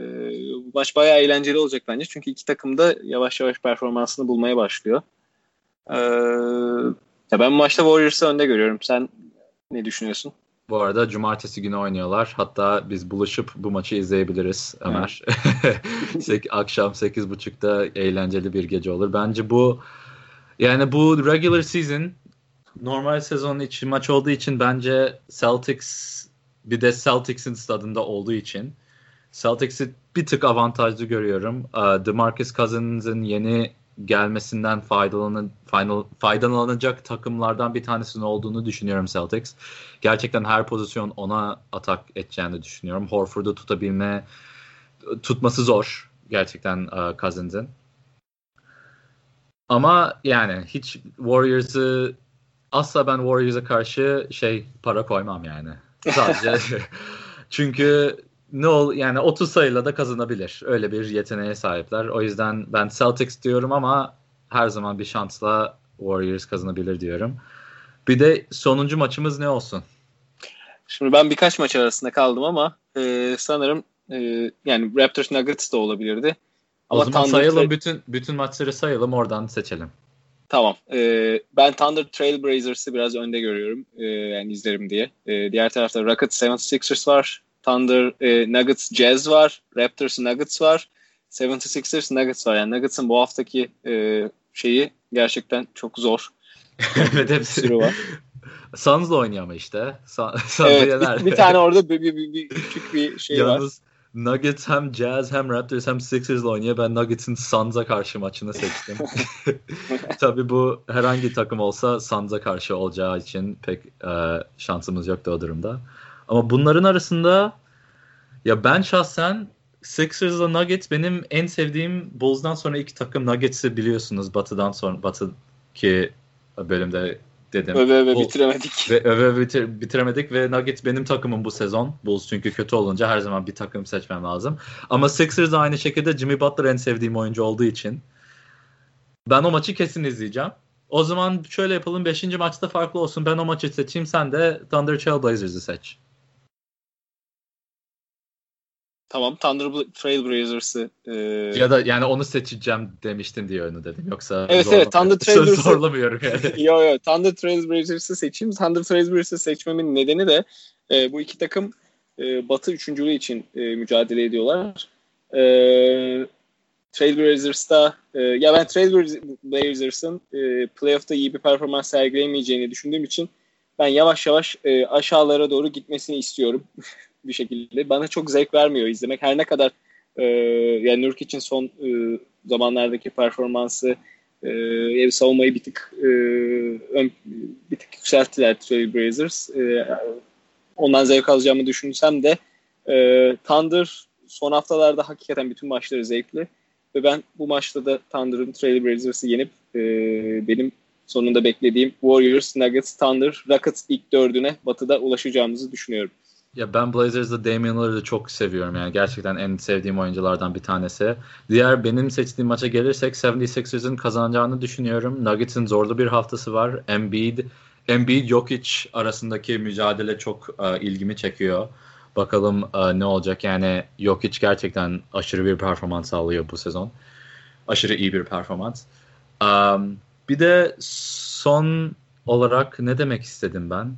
maç bayağı eğlenceli olacak bence. Çünkü iki takım da yavaş yavaş performansını bulmaya başlıyor. E, ya ben maçta Warriors'ı önde görüyorum. Sen ne düşünüyorsun? Bu arada cumartesi günü oynuyorlar. Hatta biz buluşup bu maçı izleyebiliriz Ömer. Evet. Akşam 8.30'da eğlenceli bir gece olur. Bence bu yani bu regular season normal sezon için maç olduğu için bence Celtics bir de Celtics'in stadında olduğu için Celtics'i bir tık avantajlı görüyorum. DeMarcus Cousins'ın yeni gelmesinden faydalanın, faydalanacak takımlardan bir tanesinin olduğunu düşünüyorum Celtics. Gerçekten her pozisyon ona atak edeceğini düşünüyorum. Horford'u tutabilme tutması zor gerçekten uh, Cousins'in. Ama yani hiç Warriors'ı asla ben Warriors'a karşı şey para koymam yani. Sadece çünkü ne ol yani 30 sayıyla da kazanabilir. Öyle bir yeteneğe sahipler. O yüzden ben Celtics diyorum ama her zaman bir şansla Warriors kazanabilir diyorum. Bir de sonuncu maçımız ne olsun? Şimdi ben birkaç maç arasında kaldım ama e, sanırım e, yani Raptors Nuggets da olabilirdi. Ama o zaman Thunder sayalım bütün bütün maçları sayalım oradan seçelim. Tamam. E, ben Thunder Trailblazers'ı biraz önde görüyorum. E, yani izlerim diye. E, diğer tarafta Rockets 76ers var. Thunder, e, Nuggets, Jazz var. Raptors, Nuggets var. 76ers, Nuggets var. Yani Nuggets'ın bu haftaki e, şeyi gerçekten çok zor. evet hepsi. Sürü var. Suns'la oynuyor ama işte. Suns evet, bir, bir tane orada bir, bir, bir, bir küçük bir şey Yalnız, var. Nuggets hem Jazz hem Raptors hem Sixers'la oynuyor. Ben Nuggets'in Suns'a karşı maçını seçtim. Tabii bu herhangi takım olsa Suns'a karşı olacağı için pek e, şansımız yoktu o durumda. Ama bunların arasında ya ben şahsen Sixers'la Nuggets benim en sevdiğim Bulls'dan sonra iki takım Nuggets'i biliyorsunuz Batı'dan sonra Batı ki bölümde dedim. Öve öve bitiremedik. Ve öve bitir, bitiremedik ve Nuggets benim takımım bu sezon. Bulls çünkü kötü olunca her zaman bir takım seçmem lazım. Ama Sixers aynı şekilde Jimmy Butler en sevdiğim oyuncu olduğu için ben o maçı kesin izleyeceğim. O zaman şöyle yapalım. Beşinci maçta farklı olsun. Ben o maçı seçeyim. Sen de Thunder Trailblazers'ı seç. Tamam Thunder Trailblazers'ı e... ya da yani onu seçeceğim demiştin diye onu dedim. Yoksa Evet evet Thunder Trailblazers'ı zorlamıyorum yani. yo yo Thunder Trailblazers'ı seçeyim. Thunder Trailblazers'ı seçmemin nedeni de e, bu iki takım e, Batı üçüncülüğü için e, mücadele ediyorlar. E, Trailblazers'ta e, ya ben Trailblazers'ın e, playoff'ta iyi bir performans sergileyemeyeceğini düşündüğüm için ben yavaş yavaş e, aşağılara doğru gitmesini istiyorum. bir şekilde. Bana çok zevk vermiyor izlemek. Her ne kadar e, yani Nurk için son e, zamanlardaki performansı e, ev savunmayı bir tık e, ön, bir tık yükselttiler Trailblazers. E, ondan zevk alacağımı düşünsem de e, Thunder son haftalarda hakikaten bütün maçları zevkli. Ve ben bu maçta da Thunder'ın Trailblazers'ı yenip e, benim sonunda beklediğim Warriors, Nuggets, Thunder, Rockets ilk dördüne batıda ulaşacağımızı düşünüyorum. Ya ben Blazers'da Damian Lillard'ı çok seviyorum. Yani gerçekten en sevdiğim oyunculardan bir tanesi. Diğer benim seçtiğim maça gelirsek 76ers'ın kazanacağını düşünüyorum. Nuggets'ın zorlu bir haftası var. Embiid, Embiid Jokic arasındaki mücadele çok uh, ilgimi çekiyor. Bakalım uh, ne olacak. Yani Jokic gerçekten aşırı bir performans sağlıyor bu sezon. Aşırı iyi bir performans. Um, bir de son olarak ne demek istedim ben?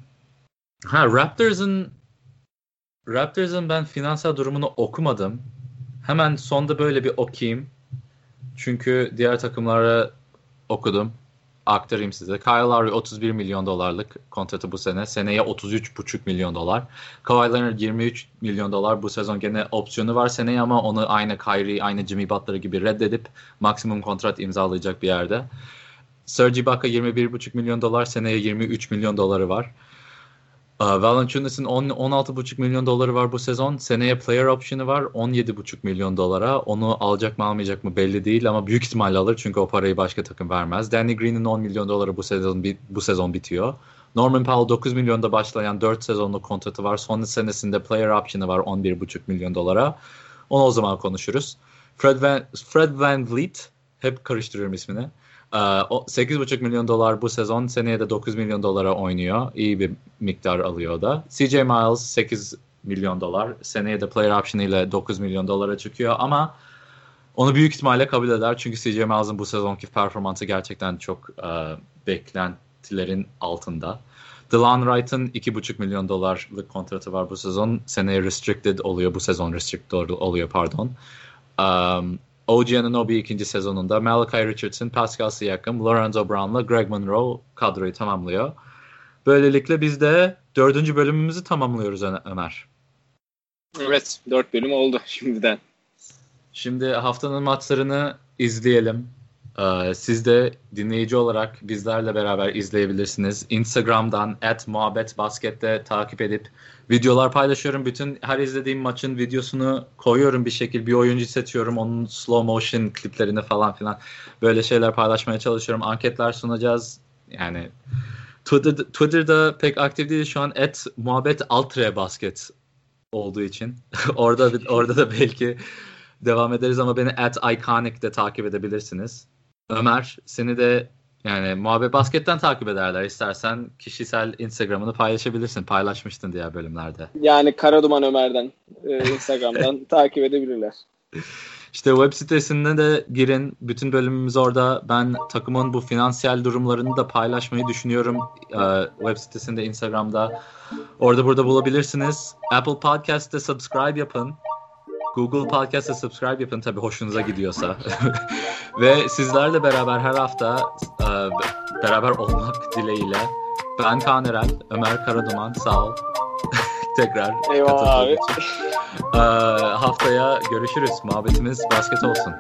Ha Raptors'ın Raptors'ın ben finansal durumunu okumadım. Hemen sonda böyle bir okuyayım. Çünkü diğer takımlara okudum. Aktarayım size. Kyle Lowry 31 milyon dolarlık kontratı bu sene. Seneye 33,5 milyon dolar. Kawhi Leonard 23 milyon dolar. Bu sezon gene opsiyonu var seneye ama onu aynı Kyrie, aynı Jimmy Butler gibi reddedip maksimum kontrat imzalayacak bir yerde. Serge Ibaka 21,5 milyon dolar. Seneye 23 milyon doları var. Valanciunas'ın 16,5 milyon doları var bu sezon. Seneye player option'ı var 17,5 milyon dolara. Onu alacak mı almayacak mı belli değil ama büyük ihtimalle alır çünkü o parayı başka takım vermez. Danny Green'in 10 milyon doları bu sezon bu sezon bitiyor. Norman Powell 9 milyonda başlayan 4 sezonluk kontratı var. Son senesinde player option'ı var 11,5 milyon dolara. Onu o zaman konuşuruz. Fred Van, Fred Van Vliet hep karıştırıyorum ismini. 8,5 milyon dolar bu sezon. Seneye de 9 milyon dolara oynuyor. İyi bir miktar alıyor da. CJ Miles 8 milyon dolar. Seneye de player option ile 9 milyon dolara çıkıyor ama onu büyük ihtimalle kabul eder. Çünkü CJ Miles'ın bu sezonki performansı gerçekten çok uh, beklentilerin altında. Delon Wright'ın 2,5 milyon dolarlık kontratı var bu sezon. Seneye restricted oluyor. Bu sezon restricted oluyor pardon. Um, OG Anunoby ikinci sezonunda Malachi Richardson, Pascal Siakam, Lorenzo Brown'la Greg Monroe kadroyu tamamlıyor. Böylelikle biz de dördüncü bölümümüzü tamamlıyoruz Ömer. Evet, dört bölüm oldu şimdiden. Şimdi haftanın maçlarını izleyelim. Ee, siz de dinleyici olarak bizlerle beraber izleyebilirsiniz. Instagram'dan at muhabbet baskette takip edip videolar paylaşıyorum. Bütün her izlediğim maçın videosunu koyuyorum bir şekilde. Bir oyuncu seçiyorum. Onun slow motion kliplerini falan filan. Böyle şeyler paylaşmaya çalışıyorum. Anketler sunacağız. Yani Twitter, Twitter'da pek aktif değil şu an. At muhabbet altre basket olduğu için. orada orada da belki devam ederiz ama beni at Iconic'de takip edebilirsiniz. Ömer seni de yani muhabbet basketten takip ederler. İstersen kişisel Instagram'ını paylaşabilirsin. Paylaşmıştın diğer bölümlerde. Yani Karaduman Ömer'den e, Instagram'dan takip edebilirler. İşte web sitesinde de girin. Bütün bölümümüz orada. Ben takımın bu finansiyel durumlarını da paylaşmayı düşünüyorum. Ee, web sitesinde, Instagram'da. Orada burada bulabilirsiniz. Apple Podcast'te subscribe yapın. Google Podcast'a subscribe yapın tabii hoşunuza gidiyorsa. Ve sizlerle beraber her hafta e, beraber olmak dileğiyle ben Kaan Eren, Ömer Karaduman sağ ol. Tekrar Eyvallah abi. Için. E, haftaya görüşürüz. Muhabbetimiz basket olsun.